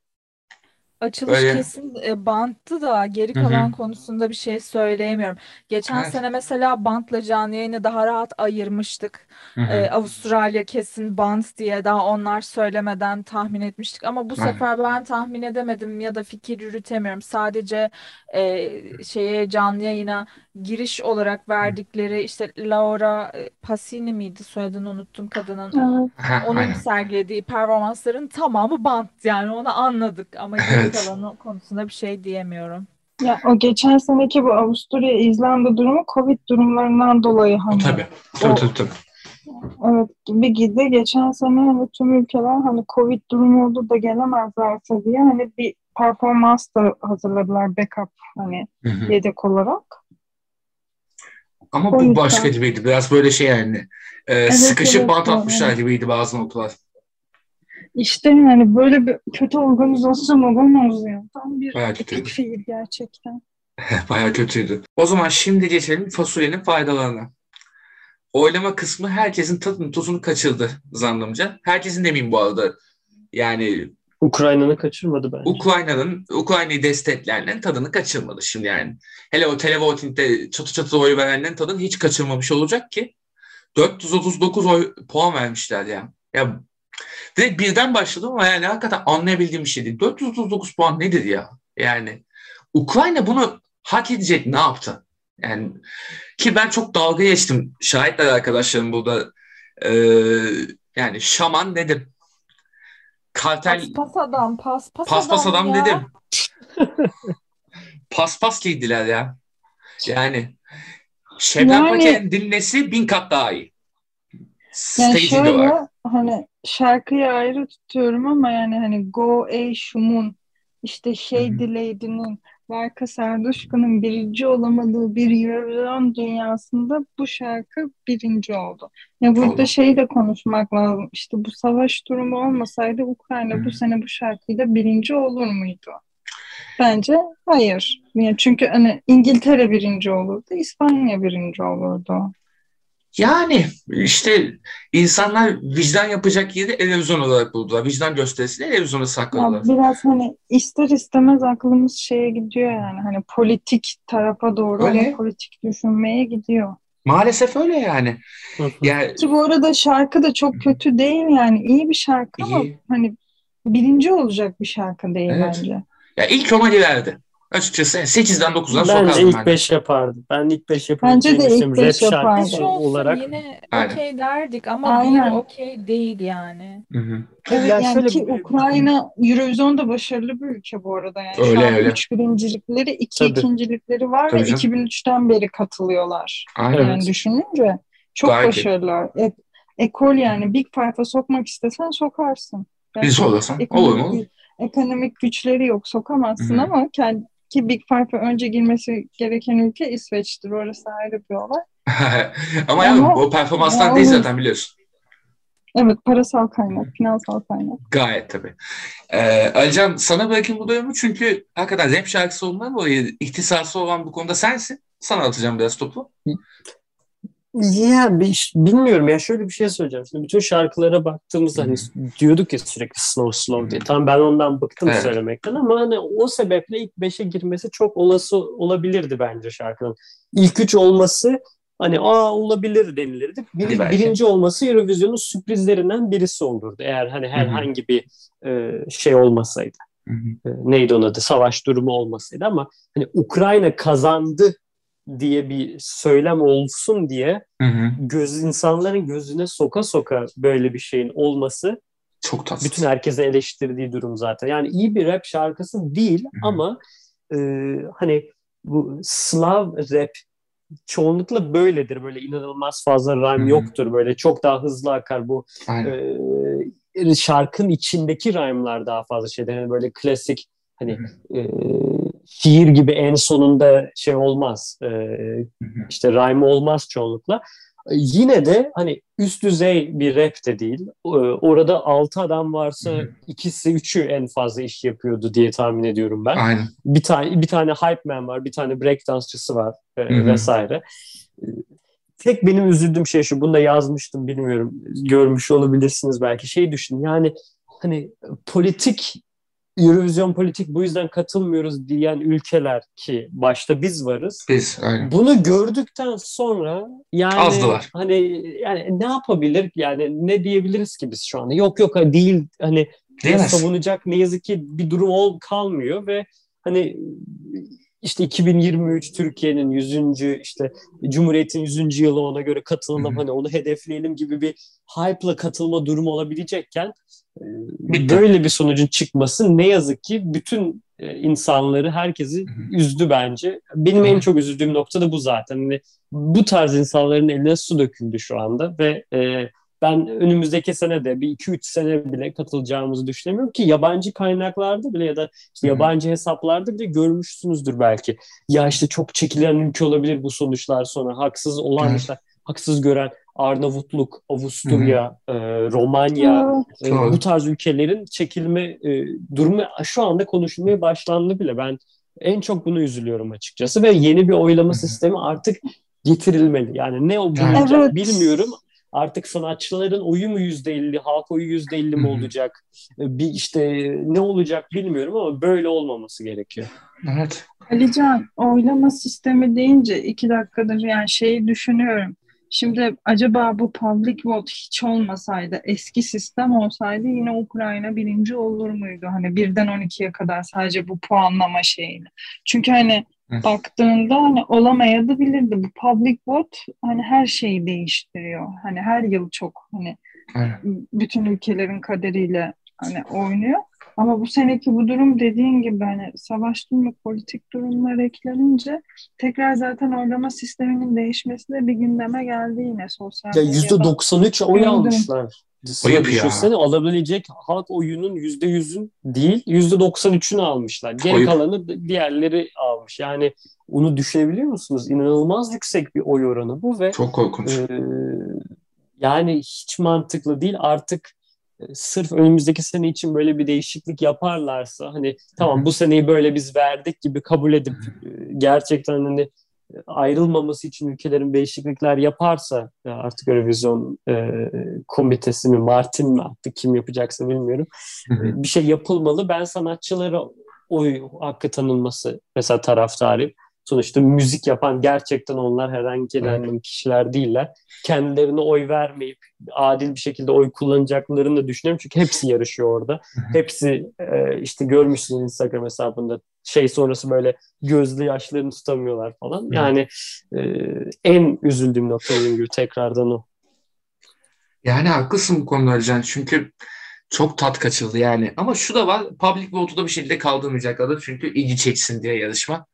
Açılış Öyle. kesin e, banttı da geri Hı hı. kalan konusunda bir şey söyleyemiyorum. Geçen Evet. sene mesela bantla canlı yayını daha rahat ayırmıştık. Hı hı. E, Avustralya kesin bant diye daha onlar söylemeden tahmin etmiştik. Ama bu Aynen. sefer ben tahmin edemedim ya da fikir yürütemiyorum. Sadece e, şeye canlı yayına giriş olarak verdikleri işte Laura e, Pausini miydi soyadını unuttum kadının. Evet. Ha, Onun aynen. sergilediği performansların tamamı bant yani onu anladık ama geri Evet. kalanı konusunda bir şey diyemiyorum. Ya o geçen seneki bu Avusturya, İzlanda durumu Covid durumlarından dolayı O hani tabii. Tabii O- tabii tabii. evet gibi gidi. Geçen sene hani tüm ülkeler hani Covid durumu oldu da gelemezlerse diye hani bir performans da hazırladılar backup hani Hı hı. yedek olarak. Ama O bu yüzden. başka gibiydi. Biraz böyle şey yani. e, sıkışıp evet, bant atmışlar gibiydi bazı noktalar. İşte yani böyle bir kötü organizasyon olamaz ya. Tam bir kötüydü. fiil gerçekten. Bayağı kötüydü. O zaman şimdi geçelim fasulyenin faydalarına. Oylama kısmı herkesin tadını tuzunu kaçırdı zannımca. Herkesin demeyeyim bu arada. Yani Ukrayna'nı kaçırmadı bence. Ukrayna'nın, Ukrayna'yı destekleyenlerin tadını kaçırmadı şimdi yani. Hele o televoting'de çatı çatı oy verenlerin tadını hiç kaçırmamış olacak ki 439 oy puan vermişler ya. Ya Direkt birden başladım ama yani hakikaten anlayabildiğim bir şey değil. 439 puan nedir ya? Yani Ukrayna bunu hak edecek ne yaptı? Yani ki ben çok dalga geçtim. Şahitler arkadaşlarım burada. Ee, yani şaman dedim. Kartel Paspas adam, paspas, paspas adam ya. dedim. paspas giydiler ya. Yani Şebnem Yani- Paker'in dinlesi bin kat daha iyi. Yani Staging şöyle olarak. hani şarkıyı ayrı tutuyorum ama yani hani Go Ey Şum'un işte Hı hı. Shady Lady'nin Berka Serduşkan'ın birinci olamadığı bir Eurovision dünyasında bu şarkı birinci oldu. Ya burada Oldu. şeyi de konuşmak lazım. İşte bu savaş durumu olmasaydı Ukrayna Hı. bu sene bu şarkıyla birinci olur muydu? Bence hayır. Yani çünkü hani İngiltere birinci olurdu, İspanya birinci olurdu. Yani işte insanlar vicdan yapacak yeri televizyon olarak buldular. Vicdan gösterisini televizyona Ya sakladılar. biraz hani ister istemez aklımız şeye gidiyor yani hani politik tarafa doğru Öyle. hani politik düşünmeye gidiyor. Maalesef öyle yani. Yani Ki bu arada şarkı da çok kötü değil yani iyi bir şarkı ama iyi. hani birinci olacak bir şarkı değil Evet. bence. Ya ilk Roma'yı verdi. Açıkçası 8'den 9'dan Bence sokardım ilk ben. 5 yapardı. Ben ilk 5 Bence de ilk düşünüyorum. beş Rap yapardı. şarkısı Beş olsun olarak. yine okey derdik ama Aynen. okey değil yani. Hı hı. Evet Ya yani şöyle ki bir- Ukrayna Eurovision'da başarılı bir ülke bu arada yani Öyle, şu an öyle. 3 birincilikleri, 2 Tabii. ikincilikleri var Tabii ve canım. 2003'ten beri katılıyorlar. Aynen. Yani düşününce çok Gayet başarılılar. E, ekol yani Big Five'a sokmak istesen sokarsın. Yani zorlasan ekonomik, olur mu? ekonomik güçleri yok sokamazsın Hı hı. ama kendi, ki Big Five'a önce girmesi gereken ülke İsveç'tir. Orası ayrı bir olay. Ama ya Ama- o performanstan değil zaten biliyorsun. Evet parasal kaynak, finansal kaynak. Gayet tabii. Ee, Alican sana bırakayım bu bölümü çünkü hakikaten rap şarkısı olduğundan dolayı ihtisası olan bu konuda sensin. Sana atacağım biraz topu. Ya bilmiyorum ya şöyle bir şey söyleyeceğim. Şimdi bütün şarkılara baktığımızda hani diyorduk ya sürekli slow slow diye. Tamam ben ondan bıktım Evet. söylemekten ama hani o sebeple ilk 5'e girmesi çok olası olabilirdi bence şarkının. İlk 3 olması hani aa olabilir denilirdi. Bir- birinci olması Eurovision'un sürprizlerinden birisi olurdu. Eğer hani herhangi bir e, şey olmasaydı. Hı hı. E, neydi onun adı? Savaş durumu olmasaydı ama hani Ukrayna kazandı diye bir söylem olsun diye Hı hı. göz insanların gözüne soka soka böyle bir şeyin olması Çok tatsız. bütün herkese eleştirdiği durum zaten. Yani iyi bir rap şarkısı değil Hı hı. ama e, hani bu Slav rap çoğunlukla böyledir. Böyle inanılmaz fazla rhyme hı. yoktur. Böyle çok daha hızlı akar. Bu Aynen. e, şarkının içindeki rhyme'lar daha fazla şeydir. Hani böyle klasik hani e, şiir gibi en sonunda şey olmaz. E, işte rhyme olmaz çoğunlukla. E, Yine de hani üst düzey bir rap de değil. E, Orada altı adam varsa Hı hı. ikisi üçü en fazla iş yapıyordu diye tahmin ediyorum ben. Aynen. Bir tane bir tane hype man var, bir tane break dansçısı var e, Hı hı. vesaire. E, Tek benim üzüldüğüm şey şu, bunu da yazmıştım bilmiyorum, görmüş olabilirsiniz belki. Şey düşün yani hani politik Eurovision politik bu yüzden katılmıyoruz diyen ülkeler ki başta biz varız. Biz aynen. Bunu gördükten sonra yani Azdılar. hani yani ne yapabilir yani ne diyebiliriz ki biz şu anda? Yok yok değil hani ne savunacak ne yazık ki bir durum ol kalmıyor ve hani işte 2023 Türkiye'nin 100. işte Cumhuriyet'in 100. yılı ona göre katılalım hani onu hedefleyelim gibi bir hype'la katılma durumu olabilecekken Bitti. böyle bir sonucun çıkması ne yazık ki bütün e, insanları herkesi üzdü bence. Benim en çok üzüldüğüm nokta da bu zaten. Hani bu tarz insanların eline su döküldü şu anda ve e, ben önümüzdeki sene de bir 2-3 sene bile katılacağımızı düşünemiyorum ki yabancı kaynaklarda bile ya da işte yabancı hesaplarda bile görmüşsünüzdür belki. Ya işte çok çekilen ülke olabilir bu sonuçlar sonra haksız olan Evet. işte haksız gören Arnavutluk, Avusturya, e, Romanya e, bu tarz ülkelerin çekilme e, durumu şu anda konuşulmaya başlandı bile. Ben en çok bunu üzülüyorum açıkçası ve yeni bir oylama sistemi artık getirilmeli. Yani ne olacak Evet. bilmiyorum. Artık sanatçıların oyu mu yüzde elli, halk oyu yüzde elli mi olacak? E, Bir işte ne olacak bilmiyorum ama böyle olmaması gerekiyor. Evet. Alican oylama sistemi deyince iki dakikadır yani şeyi düşünüyorum. Şimdi acaba bu public vote hiç olmasaydı, eski sistem olsaydı yine Ukrayna birinci olur muydu? Hani birden 12'ye kadar sadece bu puanlama şeyini. Çünkü hani baktığında hani olamayabilirdi. Bu public vote hani her şeyi değiştiriyor. Hani her yıl çok hani bütün ülkelerin kaderiyle hani oynuyor. Ama bu seneki bu durum dediğin gibi hani savaş durumu, politik durumlar eklenince tekrar zaten oylama sisteminin değişmesi de bir gündeme geldi yine sosyal Ya yüzde 93 oy Gördüm. almışlar. Ayıp ya. Düşünsene alabilecek halk oyunun yüzde yüzün değil yüzde 93'ünü almışlar. Geri kalanı diğerleri almış. Yani onu düşünebiliyor musunuz? İnanılmaz yüksek bir oy oranı bu ve Çok korkunç. Ee, yani hiç mantıklı değil. Artık e, sırf önümüzdeki sene için böyle bir değişiklik yaparlarsa hani tamam bu seneyi böyle biz verdik gibi kabul edip e, gerçekten hani ayrılmaması için ülkelerin değişiklikler yaparsa ya artık Eurovision e, komitesi mi Martin mi artık kim yapacaksa bilmiyorum e, bir şey yapılmalı. Ben sanatçılara oy hakkı tanınması mesela taraftarıyım. Sonuçta müzik yapan gerçekten onlar herhangi random kişiler değiller. Kendilerine oy vermeyip adil bir şekilde oy kullanacaklarını da düşünüyorum. Çünkü hepsi yarışıyor orada. Hepsi e, işte görmüşsün Instagram hesabında şey sonrası böyle gözlü yaşlarını tutamıyorlar falan. Yani e, en üzüldüğüm nokta dediğim gibi tekrardan o. Yani haklısın bu konuda Ercan. Çünkü çok tat kaçıldı yani. Ama şu da var. Public vote'u da bir şekilde kaldırmayacaklar. Çünkü ilgi çeksin diye yarışma.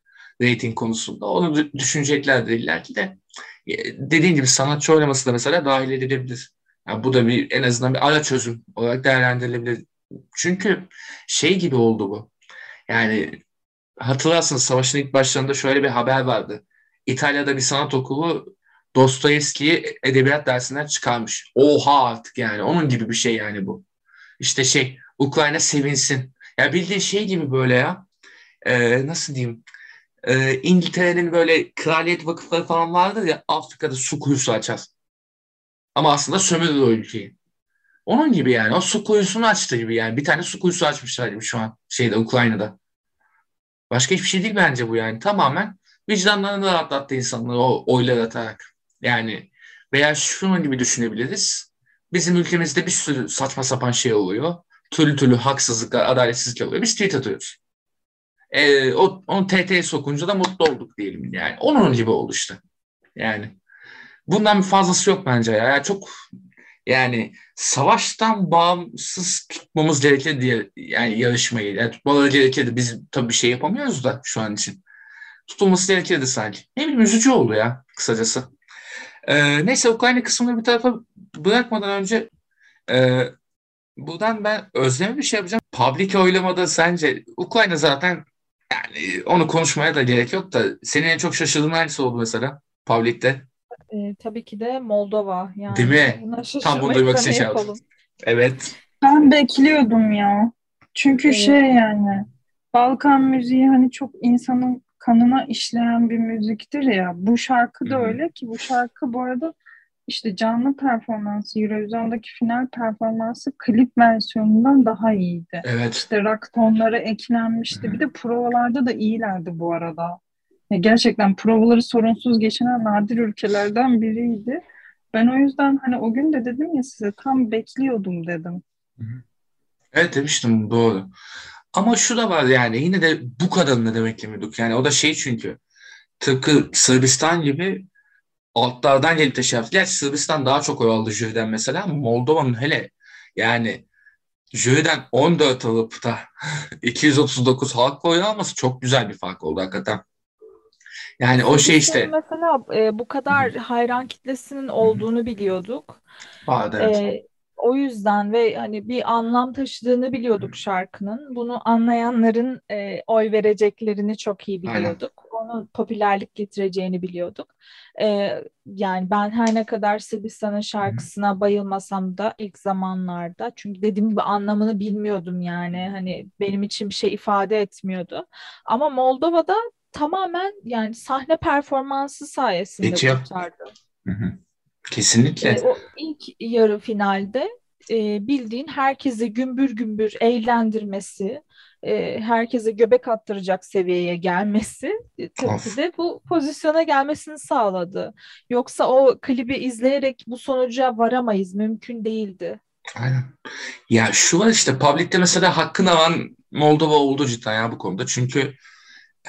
Rating konusunda. Onu dü- düşüneceklerdir illa ki de. E, Dediğin gibi sanatçı oylaması da mesela dahil edilebilir. Yani bu da bir en azından bir ara çözüm olarak değerlendirilebilir. Çünkü şey gibi oldu bu. Yani hatırlarsınız savaşın ilk başlarında şöyle bir haber vardı. İtalya'da bir sanat okulu Dostoyevski'yi edebiyat dersinden çıkarmış. Oha artık yani. Onun gibi bir şey yani bu. İşte şey Ukrayna sevinsin. Ya bildiğin şey gibi böyle ya. Ee, nasıl diyeyim? Ee, İngiltere'nin böyle kraliyet vakıfları falan vardır ya Afrika'da su kuyusu açar. Ama aslında sömürür o ülkeyi. Onun gibi yani. O su kuyusunu açtı gibi yani. Bir tane su kuyusu açmışlar gibi şu an şeyde Ukrayna'da. Başka hiçbir şey değil bence bu yani. Tamamen vicdanlarını rahatlattı insanları o oylar atarak. Yani veya şunun gibi düşünebiliriz. Bizim ülkemizde bir sürü saçma sapan şey oluyor. Türlü türlü haksızlıklar, adaletsizlikler oluyor. Biz tweet atıyoruz. Ee, o, onu TT'ye sokunca da mutlu olduk diyelim yani. Onun gibi oldu işte. Yani bundan bir fazlası yok bence ya. Yani çok yani savaştan bağımsız tutmamız gerekir diye yani yarışmayı. Yani tutmaları gerekirdi. Biz tabii bir şey yapamıyoruz da şu an için. Tutulması gerekirdi sanki. Ne bileyim üzücü oldu ya kısacası. Ee, neyse Ukrayna kısmını bir tarafa bırakmadan önce e, buradan ben Özlem'e bir şey yapacağım. Public oylamada sence Ukrayna zaten yani onu konuşmaya da gerek yok da senin en çok şaşırdığın hangisi oldu mesela Public'te? E, tabii ki de Moldova. Yani Değil mi? Tam bunu duymak için şey yapalım? Evet. Ben bekliyordum ya. Çünkü Evet. şey yani Balkan müziği hani çok insanın kanına işleyen bir müziktir ya. Bu şarkı da Hı hı. öyle ki bu şarkı bu arada işte canlı performansı Eurovision'daki final performansı klip versiyonundan daha iyiydi. Evet. İşte rock tonları eklenmişti. Bir de provalarda da iyilerdi bu arada. Ya gerçekten provaları sorunsuz geçinen nadir ülkelerden biriydi. Ben o yüzden hani o gün de dedim ya size tam bekliyordum dedim. Evet demiştim doğru. Ama şu da var yani yine de bu kadarını da beklemiyorduk. Yani o da şey çünkü tıpkı Sırbistan gibi altlardan gelip de şey yaptı. Gerçi Sırbistan daha çok oy aldı jüriden mesela Moldova'nın hele yani jüriden 14 alıp da 239 halk oyu alması çok güzel bir fark oldu hakikaten. Yani o şey işte mesela e, bu kadar hayran kitlesinin olduğunu biliyorduk. vardı evet. E, o yüzden ve hani bir anlam taşıdığını biliyorduk şarkının. Bunu anlayanların e, oy vereceklerini çok iyi Aynen. Onun popülerlik getireceğini biliyorduk. E, yani ben her ne kadar Sırbistan'ın şarkısına bayılmasam da ilk zamanlarda çünkü dediğim gibi anlamını bilmiyordum yani hani benim için bir şey ifade etmiyordu. Ama Moldova'da tamamen yani sahne performansı sayesinde ya- kurtardı. Hı hı. Kesinlikle. E, o ilk yarı finalde e, bildiğin herkesi gümbür gümbür eğlendirmesi, e, herkese göbek attıracak seviyeye gelmesi e, tabii Of. de bu pozisyona gelmesini sağladı. Yoksa o klibi izleyerek bu sonuca varamayız. Mümkün değildi. Aynen. Ya şu var işte Public'te mesela hakkını alan Moldova oldu cidden ya bu konuda. Çünkü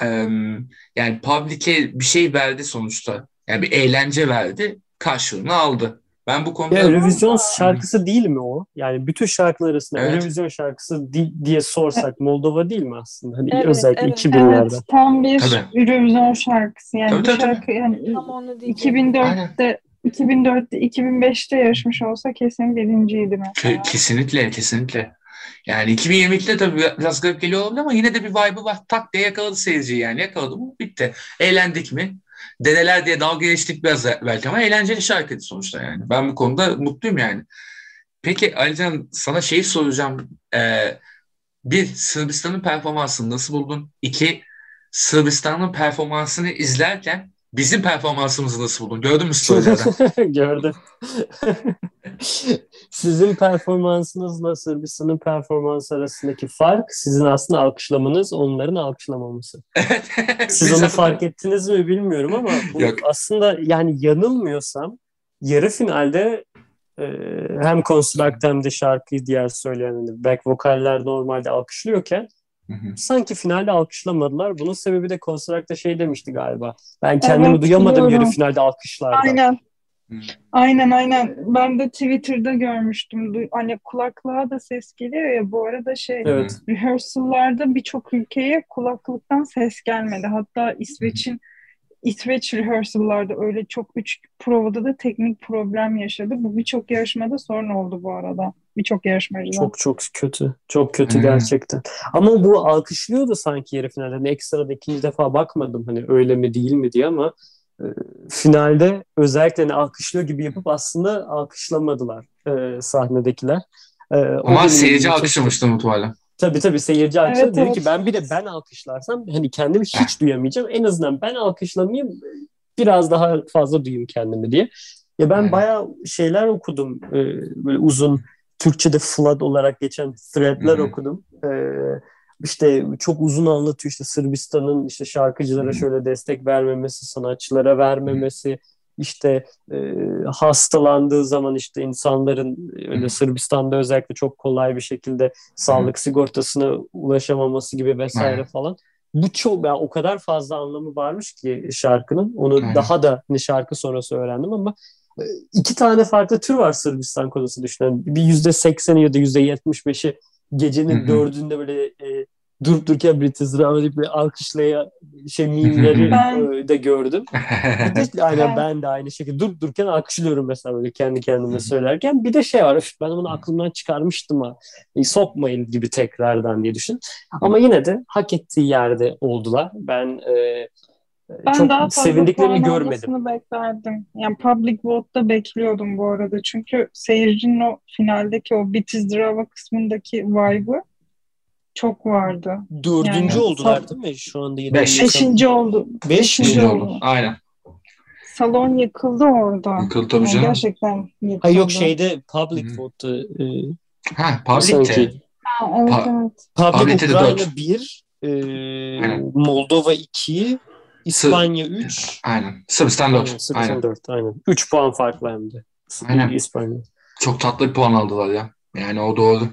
em, yani Public'e bir şey verdi sonuçta. Yani bir eğlence verdi. Karşılığını aldı. Ben bu konuda Ya Eurovision şarkısı değil mi o? Yani bütün şarkılar arasında Evet. Eurovision şarkısı di- diye sorsak Moldova değil mi aslında? Hani Evet, özellikle evet. 2000'lerde. Evet, tam bir Tabii. Eurovision şarkısı. Yani Tabii, tabii, tabii. şarkı yani Tam onu diyeceğim. 2004'te 2004'te 2005'te yarışmış olsa kesin birinciydi mesela. Ke- kesinlikle kesinlikle. Yani 2022'de tabii biraz garip geliyor olabilir ama yine de bir vibe'ı var. Tak diye yakaladı seyirciyi yani. Yakaladı mı bitti. Eğlendik mi? Dedeler diye dalga geçtik biraz belki ama eğlenceli şarkıydı sonuçta yani. Ben bu konuda mutluyum yani. Peki Alican sana şeyi soracağım. Ee, bir, Sırbistan'ın performansını nasıl buldun? İki, Sırbistan'ın performansını izlerken bizim performansımızı nasıl buldun? Gördün mü storylerden? Gördüm. Sizin performansınızla Sırbistan'ın performansı arasındaki fark sizin aslında alkışlamanız, onların alkışlamaması. Siz onu fark ettiniz mi bilmiyorum ama bu Yok. aslında yani yanılmıyorsam yarı finalde e, hem Construct hem de şarkıyı diğer söyleyen hani back vokaller normalde alkışlıyorken Hı hı. sanki finalde alkışlamadılar. Bunun sebebi de Construct'ta şey demişti galiba. Ben kendimi Evet, duyamadım yarı finalde alkışlardan. Aynen. Aynen aynen. Ben de Twitter'da görmüştüm. Du- Hani kulaklığa da ses geliyor ya bu arada şey Evet. rehearsal'larda birçok ülkeye kulaklıktan ses gelmedi. Hatta İsveç'in İsveç rehearsal'larda öyle çok üç provada da teknik problem yaşadı. Bu birçok yarışmada sorun oldu bu arada. Birçok yarışmacıda. Çok çok kötü. Çok kötü Hmm. gerçekten. Ama bu alkışlıyordu sanki yarı finalde. Hani ekstra da ikinci defa bakmadım hani öyle mi değil mi diye ama finalde özellikle hani alkışlıyor gibi yapıp aslında alkışlamadılar e, sahnedekiler. E, Ama seyirci alkışlamıştı muhtemelen. Tabii tabii seyirci alkışladı. Evet, Dedi evet. ki ben bir de ben alkışlarsam hani kendimi hiç duyamayacağım. En azından ben alkışlamayayım biraz daha fazla duyayım kendimi diye. Ya ben Aynen. bayağı şeyler okudum. Ee, böyle uzun Türkçe'de flood olarak geçen threadler Hı hı. okudum. Ee, işte çok uzun anlatıyor işte Sırbistan'ın işte şarkıcılara şöyle destek vermemesi, sanatçılara vermemesi, işte e, hastalandığı zaman işte insanların öyle Hı. Sırbistan'da özellikle çok kolay bir şekilde sağlık sigortasına ulaşamaması gibi vesaire falan. Bu çok yani o kadar fazla anlamı varmış ki şarkının. Onu daha da hani şarkı sonrası öğrendim ama e, iki tane farklı tür var Sırbistan konusunu düşünen. Bir yüzde sekseni ya da yüzde yetmiş beşi gecenin dördünde böyle e, durup dururken Britizra öyle bir alkışlaya şey mimleri Ben- e, de gördüm. Bir de aynen Ben- ben de aynı şekilde durup dururken alkışlıyorum mesela böyle kendi kendime söylerken. Bir de şey var "Üf, ben bunu aklımdan çıkarmıştım ha. E, sokmayın gibi tekrardan diye düşün. Ama yine de hak ettiği yerde oldular. Ben e, Ben çok daha fazla sevindiklerini görmedim. beklerdim. Yani public vote'da bekliyordum bu arada. Çünkü seyircinin o finaldeki o Bitiz Drava kısmındaki vibe'ı çok vardı. Dördüncü Yani- oldular değil mi şu anda? yine Beş. Beşinci oldu. Beş Beşinci oldu. oldu. Aynen. Salon yıkıldı orada. Yıkıldı tabii Yani canım. gerçekten yıkıldı. Ha yok şeyde public vote'da e, Ha, Public'te. Ha, evet, Pa- evet. Public Public'te de Ukrayna dört. 1, e, Aynen. Moldova 2, İspanya 3. Aynen. Sırbistan 4. Sırbistan Aynen. 4 aynen. 3 puan farklı hem de. Aynen. İspanya. Çok tatlı bir puan aldılar ya. Yani o doğru.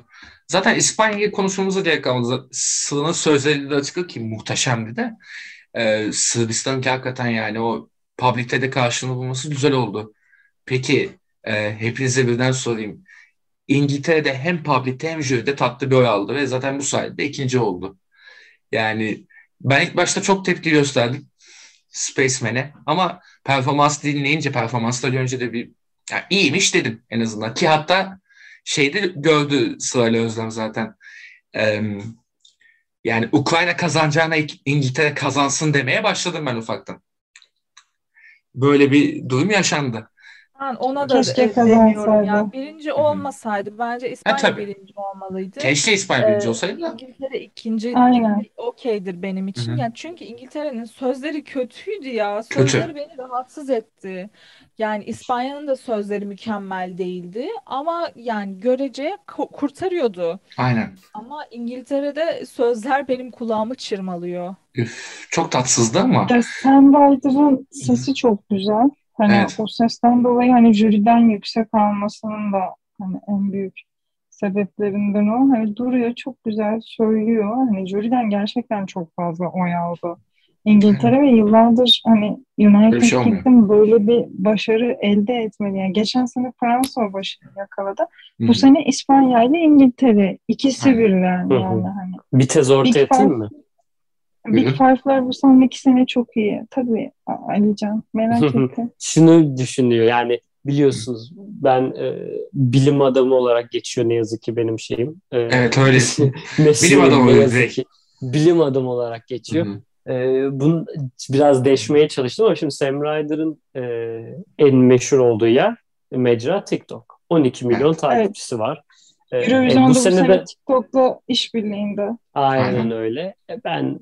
Zaten İspanya konuşmamıza gerek kalmadı. Sıla'nın sözleri de açık ki muhteşemdi de. Ee, Sırbistan'ınki hakikaten yani o public'te de karşılığını bulması güzel oldu. Peki e, hepinize birden sorayım. İngiltere'de hem public'te hem jüride tatlı bir oy aldı ve zaten bu sayede ikinci oldu. Yani ben ilk başta çok tepki gösterdim Spaceman'e ama performans dinleyince performansları görünce de bir yani iyiymiş dedim en azından. Ki hatta şeyde gördü sırayla Özlem zaten. Em, yani Ukrayna kazanacağına İngiltere kazansın demeye başladım ben ufaktan. Böyle bir durum yaşandı. Ben ona da Keşke e, demiyorum kazansaydı. ya. Birinci hı. olmasaydı bence İspanya tabii. birinci olmalıydı. Keşke İspanya birinci Ee, olsaydı da. İngiltere ikinci Aynen. okeydir benim için. Hı hı. Yani çünkü İngiltere'nin sözleri kötüydü ya. Kötü. Sözleri beni rahatsız etti. Yani İspanya'nın da sözleri mükemmel değildi ama yani görece ku- kurtarıyordu. Aynen. Ama İngiltere'de sözler benim kulağımı çırmalıyor. Üf, çok tatsızdı ama. Ya Sam Ryder'ın sesi çok güzel. Hani Evet. o sesten dolayı hani jüriden yüksek almasının da hani en büyük sebeplerinden o. Hani duruyor çok güzel söylüyor. Hani jüriden gerçekten çok fazla oy aldı. İngiltere ve yıllardır hani United şey. Kingdom böyle bir başarı elde etmedi. Yani geçen sene Fransa o başarıyı yakaladı. Bu hı. sene İspanya ile İngiltere ikisi birden yani hani. Bir tez ortaya Big atayım mı? Big. Five'lar bu son iki sene çok iyi. Tabii Alican merak ettim. Şunu düşünüyor yani biliyorsunuz ben e, bilim adamı olarak geçiyor ne yazık ki benim şeyim. E, Evet öylesin. mesleğim Bilim adamı ne yazık ki bilim adamı olarak geçiyor. hı. Ee, bunu biraz deşmeye çalıştım ama şimdi Sam Ryder'ın e, en meşhur olduğu yer mecra TikTok. 12 milyon Evet. takipçisi var. Ee, e, Eurovision'da bu bu sene sene de TikTok'la işbirliğinde. aynen Aynen. öyle. E, Ben e,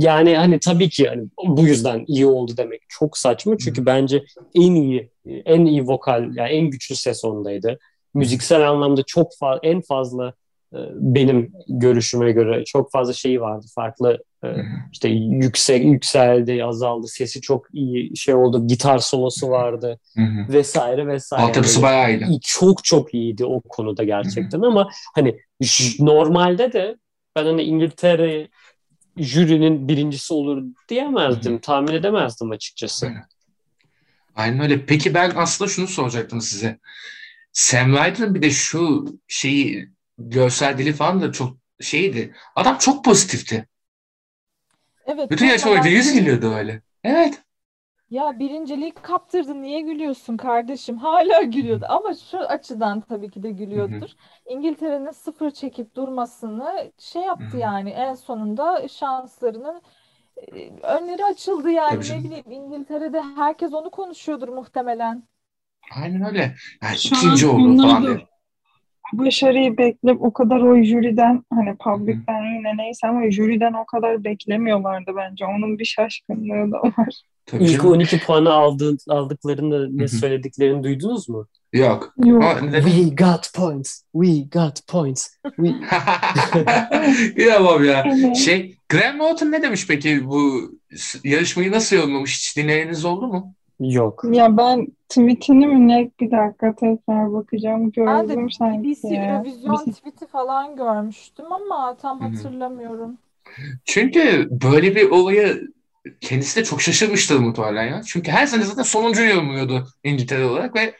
yani hani tabii ki hani bu yüzden iyi oldu demek çok saçma. Çünkü bence en iyi en iyi vokal yani en güçlü ses ondaydı. Müziksel anlamda çok fazla en fazla e, benim görüşüme göre çok fazla şeyi vardı. Farklı e, işte yüksek yükseldi, azaldı, sesi çok iyi şey oldu, gitar solosu vardı vesaire vesaire. Altyapısı bayağı iyi- çok çok iyiydi o konuda gerçekten. Ama hani normalde de ben hani İngiltere jürinin birincisi olur diyemezdim, tahmin edemezdim açıkçası. Aynen. Aynen öyle. Peki ben aslında şunu soracaktım size. Sam Ryder'ın bir de şu şeyi görsel dili falan da çok şeydi. Adam çok pozitifti. Evet, Bütün yarışma boyunca yüz gülüyordu öyle. Evet. Ya birinciliği kaptırdın niye gülüyorsun kardeşim? Hala gülüyordu ama şu açıdan tabii ki de gülüyordur. İngiltere'nin sıfır çekip durmasını şey yaptı yani en sonunda şanslarının e, önleri açıldı yani Tabii ne canım. bileyim İngiltere'de herkes onu konuşuyordur muhtemelen. Aynen öyle. Yani Şu ikinci an oldu falan da diye. başarıyı bekleyip o kadar o jüriden hani public'ten yine neyse ama jüriden o kadar beklemiyorlardı bence. Onun bir şaşkınlığı da var. Tabii İlk canım. 12 puanı aldığı, aldıklarında ne söylediklerini duydunuz mu? Yok. Yok. Ama ne- We got points. We got points. We... Bilemem ya. Evet. Şey, Graham Norton ne demiş peki bu s- yarışmayı nasıl yorumlamış? Hiç dinleyeniniz oldu mu? Yok. Ya ben tweetini mi ne bir dakika tekrar bakacağım. Ben de Gördüm sanki. BBC Eurovision tweet'i falan görmüştüm ama tam Hı hı. hatırlamıyorum. Çünkü böyle bir olayı kendisi de çok şaşırmıştır muhtemelen ya. Çünkü her sene zaten sonuncu yorumluyordu İngiltere olarak ve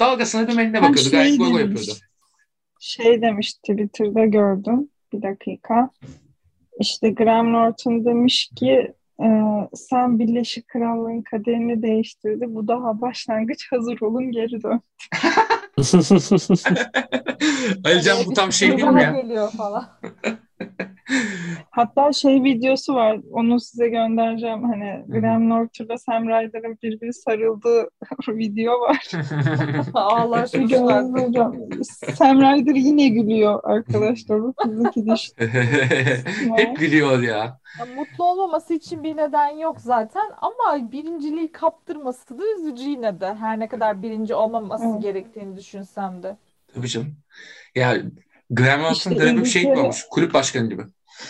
dalgasına dümenine bakıyordu. Gayet şey gol gol yapıyordu. Şey demiş Twitter'da gördüm. Bir dakika. İşte Graham Norton demiş ki e, sen Birleşik Krallığın kaderini değiştirdi. Bu daha başlangıç. Hazır olun geri dön. Alican bu tam şey değil mi ya? geliyor falan. Hatta şey videosu var. Onu size göndereceğim. Hani. Graham Norton'la Sam Ryder'ın birbiri sarıldığı video var. Ağlaşmışlar. göstereceğim. Sam Ryder yine gülüyor arkadaşlar. Bu fiziki diş. Hep gülüyor ya. Ya mutlu olmaması için bir neden yok zaten ama birinciliği kaptırması da üzücü yine de. Her ne kadar birinci olmaması Evet. gerektiğini düşünsem de. Tabii canım. Ya Graham Norton İşte garip bir şey İngiltere- olmuş. Kulüp başkanı gibi.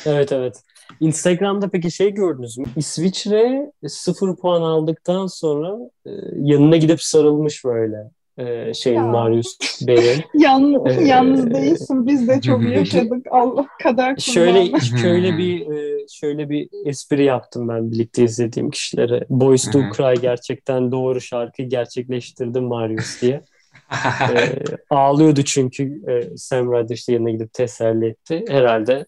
Evet evet. Instagram'da peki şey gördünüz mü? İsviçre sıfır puan aldıktan sonra e, yanına gidip sarılmış böyle e, şeyin Ya. Marius Bey'in. Yan, Ee, yalnız değilsin. Biz de çok yaşadık. Allah kadar Şöyle kullanma. şöyle bir e, şöyle bir espri yaptım ben birlikte izlediğim kişilere. Boys to. Cry gerçekten doğru şarkı gerçekleştirdi Marius diye. E, ağlıyordu çünkü e, Sam Ryder işte yanına gidip teselli etti. Herhalde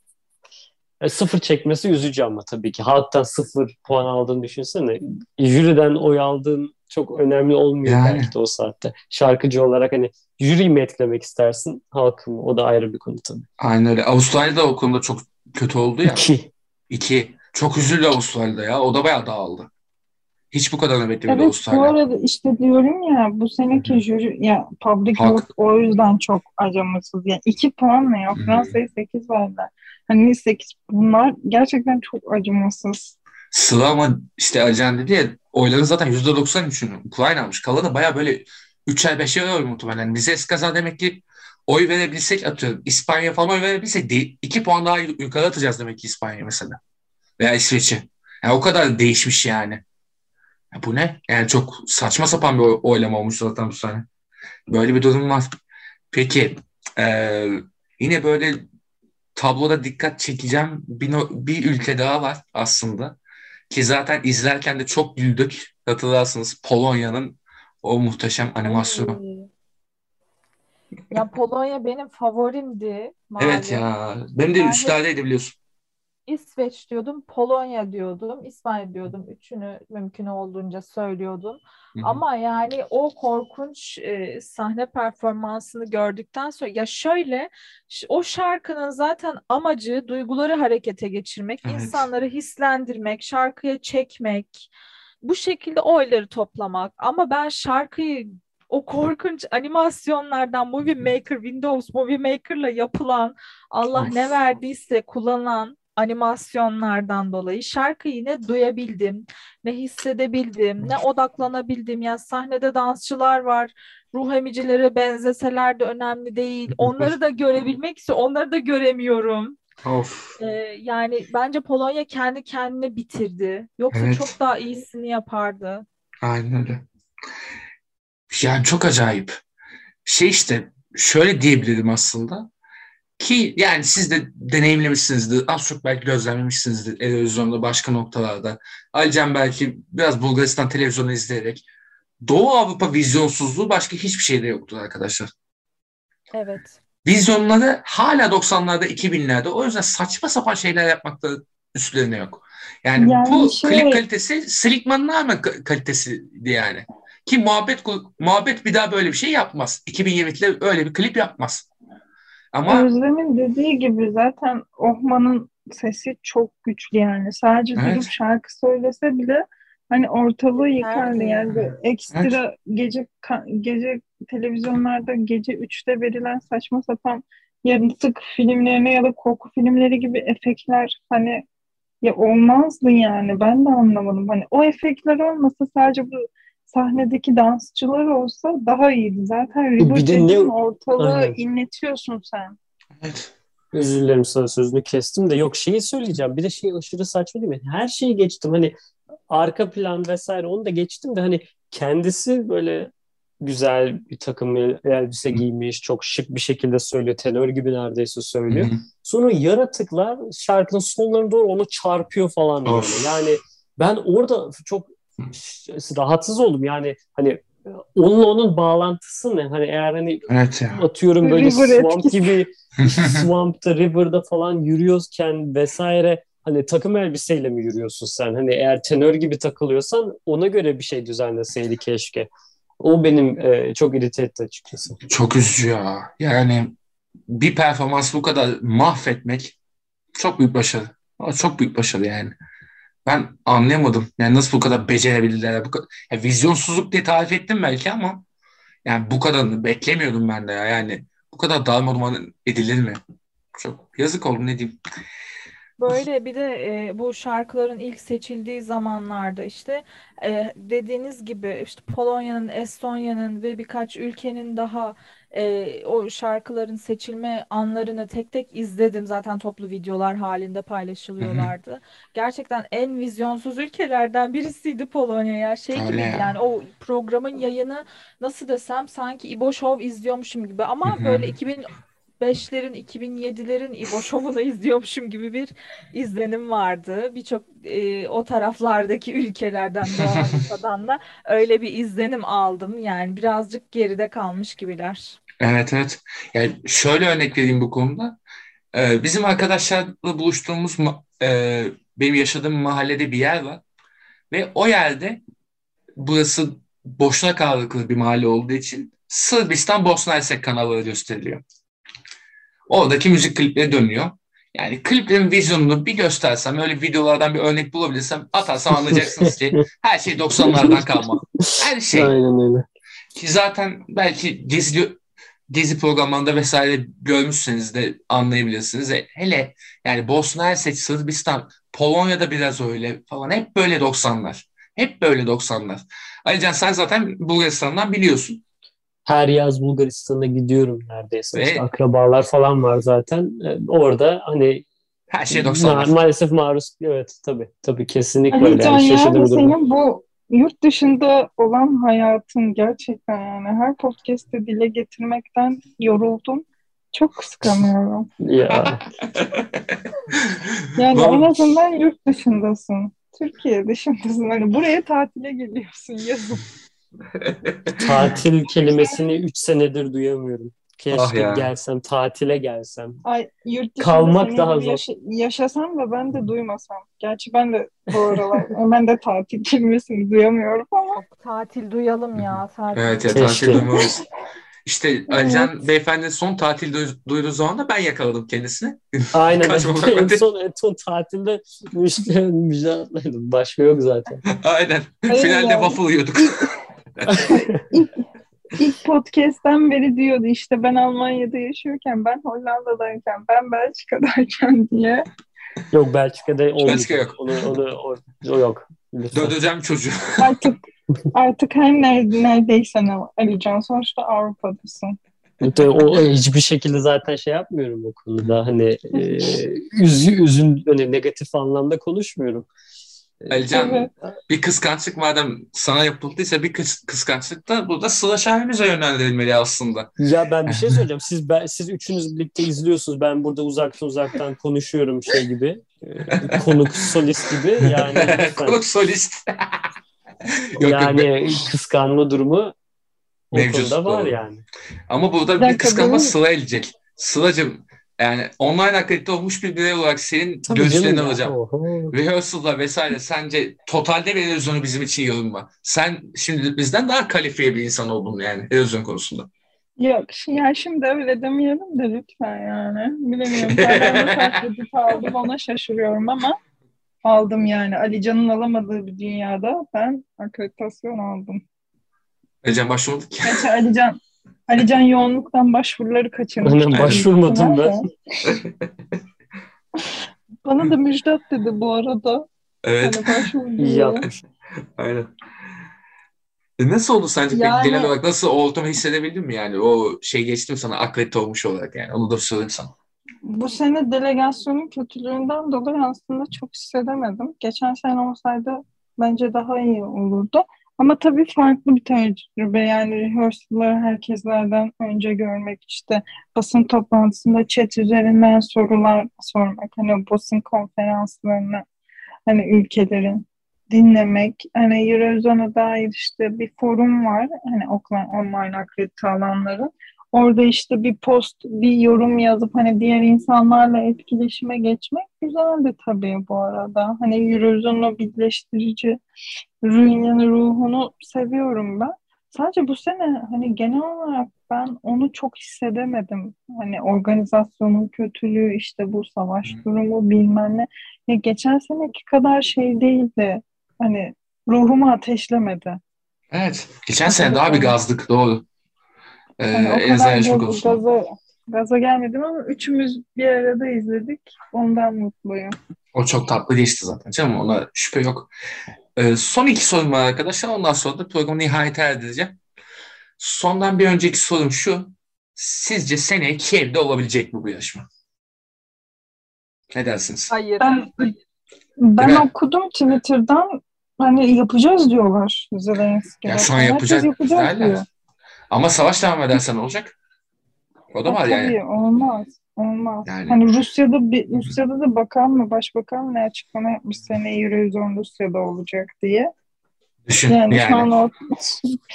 e, sıfır çekmesi üzücü ama tabii ki. Halktan sıfır puan aldığını düşünsene. Jüriden oy aldığın çok önemli olmuyor Yani. belki de o saatte. Şarkıcı olarak hani jüriyi mi etkilemek istersin, halkı mı? O da ayrı bir konu tabii. Aynen öyle. Avustralya'da o konuda çok kötü oldu ya. İki. İki. Çok üzüldü Avustralya'da ya. O da bayağı dağıldı. Hiç bu kadar beklemedi Evet Avustralya. bu arada işte diyorum ya bu seneki jüri ya Public. Vote o yüzden çok acımasız. Yani iki puanla ya Hı hı. Fransa'ya 8 verdiler. Hani 8 bunlar gerçekten çok acımasız. Sıla ama işte Acan dedi ya oyların zaten %93'ünü Ukrayna almış. Kalanı baya böyle 3'er 5'er oy muhtemelen. Bize eskaza demek ki oy verebilsek atıyorum. İspanya falan oy verebilsek 2 puan daha yukarı atacağız demek ki İspanya mesela. Veya İsveç'i. Yani o kadar değişmiş yani. Ya bu ne? Yani çok saçma sapan bir oy- oylama olmuş zaten bu sene. Böyle bir durum var. Peki eee, yine böyle tabloda dikkat çekeceğim bir, no- bir ülke daha var aslında. Ki zaten izlerken de çok güldük. Hatırlarsınız Polonya'nın o muhteşem animasyonu. Ya Polonya benim favorimdi Evet malum. ya. Benim de üçlerdeydi biliyorsun. İsveç diyordum, Polonya diyordum, İspanya diyordum. Üçünü mümkün olduğunca söylüyordum. Hı hı. Ama yani o korkunç e, sahne performansını gördükten sonra ya şöyle o şarkının zaten amacı duyguları harekete geçirmek, Evet. insanları hislendirmek, şarkıya çekmek, bu şekilde oyları toplamak. Ama ben şarkıyı o korkunç animasyonlardan Movie Maker, Windows Movie Maker'la yapılan Allah Of. ne verdiyse kullanılan animasyonlardan dolayı şarkıyı ne duyabildim, ne hissedebildim, ne odaklanabildim. Ya sahnede dansçılar var, ruh emicilere benzeseler de önemli değil. Onları da görebilmek istiyorum, onları da göremiyorum. Of. Ee, yani bence Polonya kendi kendine bitirdi. Yoksa Evet. çok daha iyisini yapardı. Aynen öyle. Yani çok acayip. Şey işte şöyle diyebilirim aslında ki yani siz de deneyimlemişsinizdir. Az çok belki gözlemlemişsinizdir televizyonda başka noktalarda. Alican belki biraz Bulgaristan televizyonu izleyerek. Doğu Avrupa vizyonsuzluğu başka hiçbir şeyde yoktur arkadaşlar. Evet. Vizyonları hala 90'larda 2000'lerde o yüzden saçma sapan şeyler yapmakta üstlerine yok. Yani, Yani bu şey- klip kalitesi Slickman'ın ka- kalitesiydi yani. Ki muhabbet muhabbet bir daha böyle bir şey yapmaz. 2020'de öyle bir klip yapmaz. Ama Özlem'in dediği gibi zaten Ohman'ın sesi çok güçlü yani. Sadece Evet. durup şarkı söylese bile hani ortalığı yıkardı. Nerede? Yani böyle ekstra gece ka- gece televizyonlarda gece 3'te verilen saçma sapan yaratık filmlerine ya da korku filmleri gibi efektler hani ya olmazdı yani. Ben de anlamadım. Hani o efektler olmasa sadece bu sahnedeki dansçılar olsa daha iyiydi. Zaten reboot ne- ortalığı Aynen. inletiyorsun sen. evet. Özür dilerim sana sözünü kestim de yok şeyi söyleyeceğim. Bir de şey aşırı saçma değil mi? Her şeyi geçtim. Hani arka plan vesaire onu da geçtim de hani kendisi böyle güzel bir takım elbise giymiş, çok şık bir şekilde söylüyor. Tenör gibi neredeyse söylüyor. Sonra yaratıklar şarkının sonlarına doğru onu çarpıyor falan böyle. Yani ben orada çok rahatsız oldum. Yani hani onunla onun bağlantısı ne? Hani eğer hani Evet ya. atıyorum böyle River swamp etkisi. gibi swamp'ta, river'da falan yürüyorken vesaire hani takım elbiseyle mi yürüyorsun sen? Hani eğer tenör gibi takılıyorsan ona göre bir şey düzenleseydi keşke. O benim e, çok irite etti açıkçası. Çok üzücü ya. Yani bir performans bu kadar mahvetmek çok büyük başarı. Çok büyük başarı yani. Ben anlayamadım. Yani nasıl bu kadar becerebildiler. Bu kadar, ya vizyonsuzluk diye tarif ettim belki ama yani bu kadarını beklemiyordum ben de ya. Yani bu kadar darmadağın edilir mi? Çok yazık oldu ne diyeyim. Böyle bir de e, bu şarkıların ilk seçildiği zamanlarda işte e, dediğiniz gibi işte Polonya'nın, Estonya'nın ve birkaç ülkenin daha e, o şarkıların seçilme anlarını tek tek izledim. Zaten toplu videolar halinde paylaşılıyorlardı. Gerçekten en vizyonsuz ülkelerden birisiydi Polonya ya. Şey Öyle gibiydi ya. yani o programın yayını nasıl desem sanki İbo Show izliyormuşum gibi ama Hı hı. böyle 2005'lerin 2007'lerin İbo Show'unu izliyormuşum gibi bir izlenim vardı. Birçok e, o taraflardaki ülkelerden Avrupa'dan da öyle bir izlenim aldım. Yani birazcık geride kalmış gibiler. Evet evet. Yani şöyle örnek vereyim bu konuda. Ee, bizim arkadaşlarla buluştuğumuz e, benim yaşadığım mahallede bir yer var. Ve o yerde burası boşnak ağırlıklı bir mahalle olduğu için Sırbistan Bosna Hersek kanalları gösteriliyor. Oradaki müzik klipleri dönüyor. Yani kliplerin vizyonunu bir göstersem, öyle videolardan bir örnek bulabilirsem atarsam anlayacaksınız ki her şey 90'lardan kalma. Her şey. Aynen öyle. Ki zaten belki gezi, gezi programlarında vesaire görmüşseniz de anlayabilirsiniz. E, hele yani Bosna Hersek, Sırbistan, Polonya'da biraz öyle falan. Hep böyle 90'lar. Hep böyle 90'lar. Alican sen zaten Bulgaristan'dan biliyorsun. Her yaz Bulgaristan'a gidiyorum neredeyse. Ve- İşte akrabalar falan var zaten. Ee, Orada hani Her şey ma- 90'lar. maalesef maruz. Evet tabii. Tabii kesinlikle öyle. Alican Yani senin bu yurt dışında olan hayatın gerçekten yani her podcast'te dile getirmekten yoruldum. Çok kıskanıyorum. Ya Yani Vallahi- en azından yurt dışındasın. Türkiye dışındasın. Hani buraya tatile geliyorsun yazın. Tatil kelimesini 3 senedir duyamıyorum. Keşke Ah ya. gelsem, tatile gelsem. Ay yurt Kalmak daha zor. yaşa- yaşasam da ben de duymasam. Gerçi ben de bu aralar ben de tatil kelimesini duyamıyorum ama Tatil duyalım ya. Tatil. Evet ya Keşke. tatil duymalıyız. İşte Alican beyefendi son tatil duy- duyduğu zaman da ben yakaladım kendisini. Aynen. En son, en son tatilde müjde, müjde atlaydım. Başka yok zaten. Aynen. Hayır Finalde yani. waffle yiyorduk. ilk podcast'ten beri diyordu işte ben Almanya'da yaşıyorken, ben Hollanda'dayken, ben Belçika'dayken diye. Yok Belçika'da olmayacak. Belçika yok. Onu, onu, o, o yok. Lütfen. Dövdüreceğim çocuğu. Artık artık her nerede, neredeysen o Alican sonuçta Avrupa'dasın. O hiçbir şekilde zaten şey yapmıyorum o konuda. Hani e, üzü, üzün, hani negatif anlamda konuşmuyorum. Alican Evet. bir kıskançlık madem sana yapıldıysa bir kıs kıskançlık da burada Sıla Şahin'imize yönlendirilmeli aslında. Ya ben bir şey söyleyeceğim. Siz ben, siz üçünüz birlikte izliyorsunuz. Ben burada uzaktan uzaktan konuşuyorum şey gibi. E, konuk solist gibi. Yani. Konuk solist. yok, yok, yani kıskanma durumu Mevcut, konuda var yani. Ama burada Bir kıskanma Sıla gelecek. Sıla'cığım yani online akredite olmuş bir birey olarak senin Tabii görüşlerini alacağım. Oho. Rehearsal'la vesaire sence totalde bir erozyonu bizim için yorumla. Sen şimdi bizden daha kalifiye bir insan oldun yani erozyon konusunda. Yok, ya şimdi öyle demeyelim de lütfen yani. Bilemiyorum. Ben aldım ona şaşırıyorum ama aldım yani. Alican'ın alamadığı bir dünyada ben akreditasyon aldım. Ecem başvurduk ya. Gerçi Alican Alican yoğunluktan başvuruları kaçırmış. Aynen, başvurmadım ben. Bana da Müjdat dedi bu arada. Evet. Hani İyi yapmış. Aynen. E nasıl oldu sence? Yani- genel olarak nasıl o ortamı hissedebildin mi yani? O şey geçti mi sana akredite olmuş olarak yani? Onu da sorayım sana. Bu sene delegasyonun kötülüğünden dolayı aslında çok hissedemedim. Geçen sene olsaydı bence daha iyi olurdu. Ama tabii farklı bir tecrübe. Yani rehearsal'ları herkeslerden önce görmek, işte basın toplantısında chat üzerinden sorular sormak, hani basın konferanslarını, hani ülkelerin dinlemek. Hani Eurozone'a dair işte bir forum var. Hani online akredite alanların. Orada işte bir post, bir yorum yazıp hani diğer insanlarla etkileşime geçmek güzeldi tabii bu arada. Hani Eurozone'u birleştirici Ruin'in ruhunu seviyorum ben. Sadece bu sene hani genel olarak ben onu çok hissedemedim. Hani organizasyonun kötülüğü, işte bu savaş durumu bilmem ne. Ya geçen seneki kadar şey değildi. Hani ruhumu ateşlemedi. Evet. Geçen sene daha bir gazdık. Doğru. Ee, Hani o kadar gaz- gaza, gaza gelmedim ama üçümüz bir arada izledik. Ondan mutluyum. O çok tatlı geçti zaten canım. Ona şüphe yok. Ee, son iki sorum var arkadaşlar. Ondan sonra da programı nihayete erdireceğim. Sondan bir önceki sorum şu. Sizce seneye Kiev'de olabilecek mi bu yarışma? Ne dersiniz? Hayır. Ben ben Değil okudum Twitter'dan hani yapacağız diyorlar Zelenski'ye. Ya şu an yapacak diyor. Ama savaş devam ederse ne olacak? O da var yani. Tabii olmaz. Olmaz. Yani. Hani Rusya'da bir Rusya'da da bakan mı başbakan mı ne açıklama yapmış seneye Eurozone Rusya'da olacak diye. Düşün Yani, yani. şu an o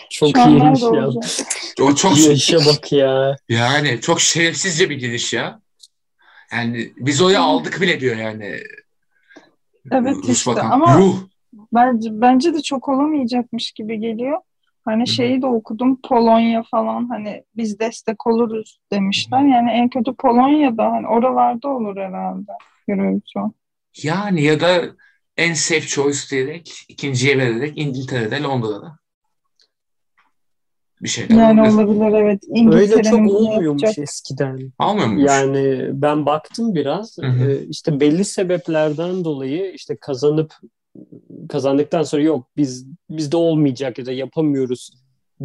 Çok şu iyiymiş nerede ya. olacak? O çok Yaşa bak ya. yani çok şerefsizce bir giriş ya. Yani biz oraya aldık bile diyor yani. Evet Rus işte bakan. ama Ruh. bence bence de çok olamayacakmış gibi geliyor. Hani şeyi de okudum Polonya falan hani biz destek oluruz demişler. Yani en kötü Polonya'da hani oralarda olur herhalde Eurovision. Yani ya da en safe choice diyerek ikinciye vererek İngiltere'de Londra'da. Bir şeyler Yani olabilir. olabilir evet. Öyle çok olmuyormuş yapacak. eskiden. Almıyor muymuş? Yani ben baktım biraz Hı hı. e, işte belli sebeplerden dolayı işte kazanıp kazandıktan sonra yok biz bizde olmayacak ya da yapamıyoruz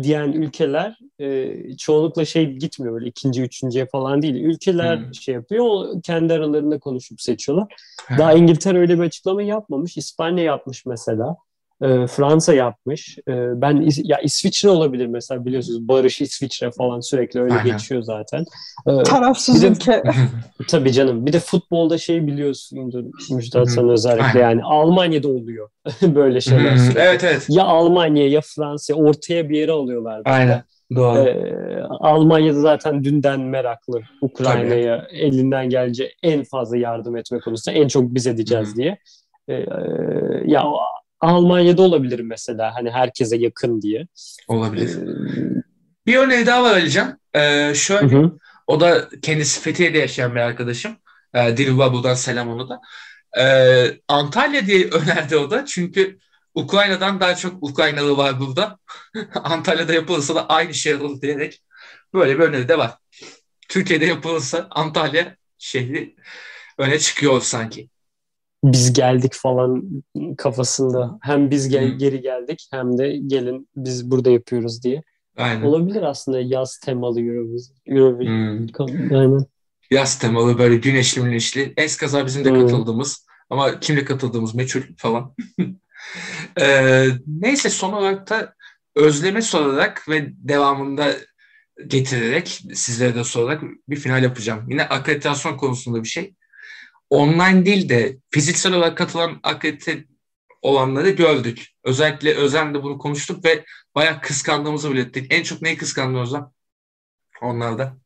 diyen ülkeler e, çoğunlukla şey gitmiyor böyle ikinci üçüncüye falan değil. Ülkeler Hı. şey yapıyor kendi aralarında konuşup seçiyorlar. Ha. Daha İngiltere öyle bir açıklama yapmamış. İspanya yapmış mesela. E, Fransa yapmış. E, ben İs- ya İsviçre olabilir mesela biliyorsunuz Barış İsviçre falan sürekli öyle Aynen. geçiyor zaten. E, Tarafsız de- ülke. Tabii canım. Bir de futbolda şey biliyorsundur Müjdat sana özellikle Aynen. yani Almanya'da oluyor böyle şeyler. Sürekli. evet evet. Ya Almanya ya Fransa ortaya bir yere alıyorlar. böyle. Aynen. Doğru. Ee, Almanya'da zaten dünden meraklı Ukrayna'ya elinden gelince en fazla yardım etme konusunda en çok biz edeceğiz Hı. diye. Ee, ya Almanya'da olabilir mesela hani herkese yakın diye. Olabilir. Ee, Bir örneği daha var Alican. Ee, şöyle, hı hı. o da kendisi Fethiye'de yaşayan bir arkadaşım. Ee, Dilruba buradan selam ona da. Ee, Antalya diye önerdi o da. Çünkü Ukrayna'dan daha çok Ukraynalı var burada. Antalya'da yapılırsa da aynı şey olur diyerek böyle bir öneri de var. Türkiye'de yapılırsa Antalya şehri öne çıkıyor sanki. Biz geldik falan kafasında. Hem biz gel- Hı. geri geldik hem de gelin biz burada yapıyoruz diye. Aynen. Olabilir aslında yaz temalı Eurovision. Eurovision. Hmm. Aynen. Yaz temalı böyle güneşli güneşli. Eskaza bizim de Hmm. katıldığımız ama kimle katıldığımız meçhul falan. Ee, neyse son olarak da özleme sorarak ve devamında getirerek sizlere de sorarak bir final yapacağım. Yine akreditasyon konusunda bir şey. Online değil de fiziksel olarak katılan akredite olanları gördük. Özellikle Özen'le bunu konuştuk ve bayağı kıskandığımızı belirttik. En çok neyi kıskandın Özen? Onlarda.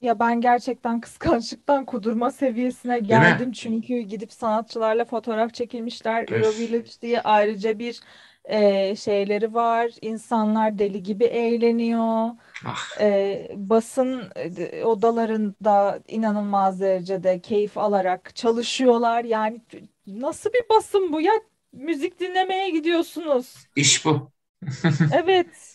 Ya ben gerçekten kıskançlıktan kudurma seviyesine geldim çünkü gidip sanatçılarla fotoğraf çekilmişler. Öf. Diye ayrıca bir e, şeyleri var. İnsanlar deli gibi eğleniyor. Ah. E, basın odalarında inanılmaz derecede keyif alarak çalışıyorlar. Yani nasıl bir basın bu ya? Müzik dinlemeye gidiyorsunuz. İş bu. Evet.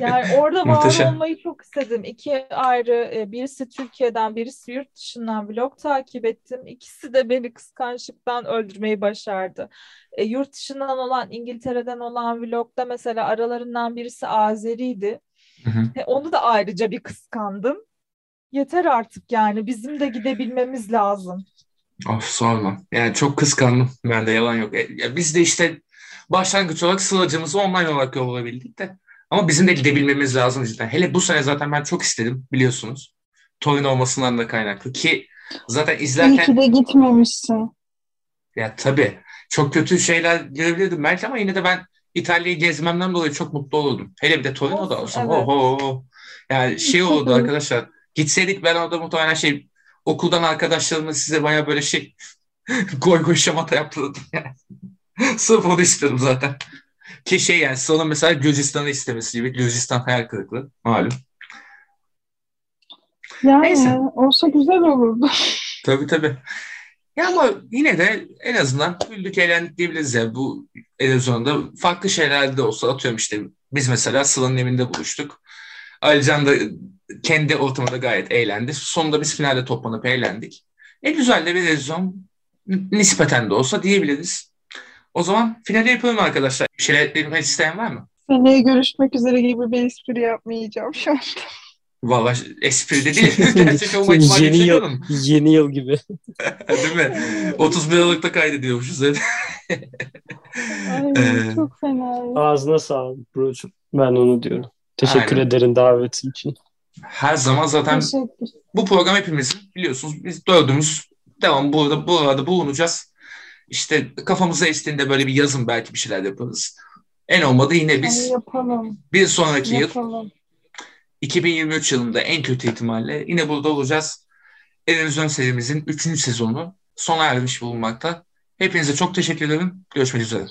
Yani orada var olmayı çok istedim. İki ayrı, e, birisi Türkiye'den, birisi yurt dışından vlog takip ettim. İkisi de beni kıskançlıktan öldürmeyi başardı. E, yurt dışından olan, İngiltere'den olan vlogda mesela aralarından birisi Azeri'ydi. Hı hı. E, onu da ayrıca bir kıskandım. Yeter artık yani bizim de gidebilmemiz lazım. Of sorma. Yani çok kıskandım. Ben de yalan yok. E, ya biz de işte başlangıç olarak sılacımızı online olarak yollayabildik de. Ama bizim de gidebilmemiz lazım cidden. Hele bu sene zaten ben çok istedim biliyorsunuz. Torino olmasından da kaynaklı ki zaten İyi ki izlerken de gitmemişsin. ya tabii çok kötü şeyler görebilirdim belki ama yine de ben İtalya'yı gezmemden dolayı çok mutlu olurdum. Hele bir de Torino'da Olsun, olsam. evet. Oho. Yani şey olurdu arkadaşlar. Gitseydik ben orada muhtemelen şey okuldan arkadaşlarımla size baya böyle şey goy goy şamata yaptırdım yani. Sırf onu istedim zaten. Ki şey yani sonra mesela Gürcistan'ı istemesi gibi. Gürcistan hayal kırıklığı malum. Yani Neyse. olsa güzel olurdu. Tabii tabii. Ya ama yine de en azından güldük eğlendik diyebiliriz ya. Bu televizyonda farklı şeyler de olsa atıyorum işte biz mesela Sıla'nın evinde buluştuk. Alican da kendi ortamında gayet eğlendi. Sonunda biz finalde toplanıp eğlendik. E güzel de bir televizyon nispeten de olsa diyebiliriz. O zaman finale yapalım arkadaşlar. Bir şeyler eklemek isteyen var mı? Seneye görüşmek üzere gibi bir espri yapmayacağım şu an. Vallahi espri de değil. Gerçek olma ihtimali yeni yıl, yeni yıl gibi. Değil mi? 31 Aralık'ta kaydediyormuşuz. Ay Ee, çok fena. Ağzına sağlık brocuğum. Ben onu diyorum. Teşekkür Aynen. ederim davetin için. Her zaman zaten bu program hepimizin biliyorsunuz biz dördümüz devam burada buralarda bulunacağız. İşte kafamıza estiğinde böyle bir yazın belki bir şeyler yaparız. En olmadı yine biz yapalım. bir sonraki yıl Yapalım. 2023 yılında en kötü ihtimalle yine burada olacağız. Televizyon serimizin 3. sezonu sona ermiş bulunmakta. Hepinize çok teşekkür ederim. Görüşmek üzere.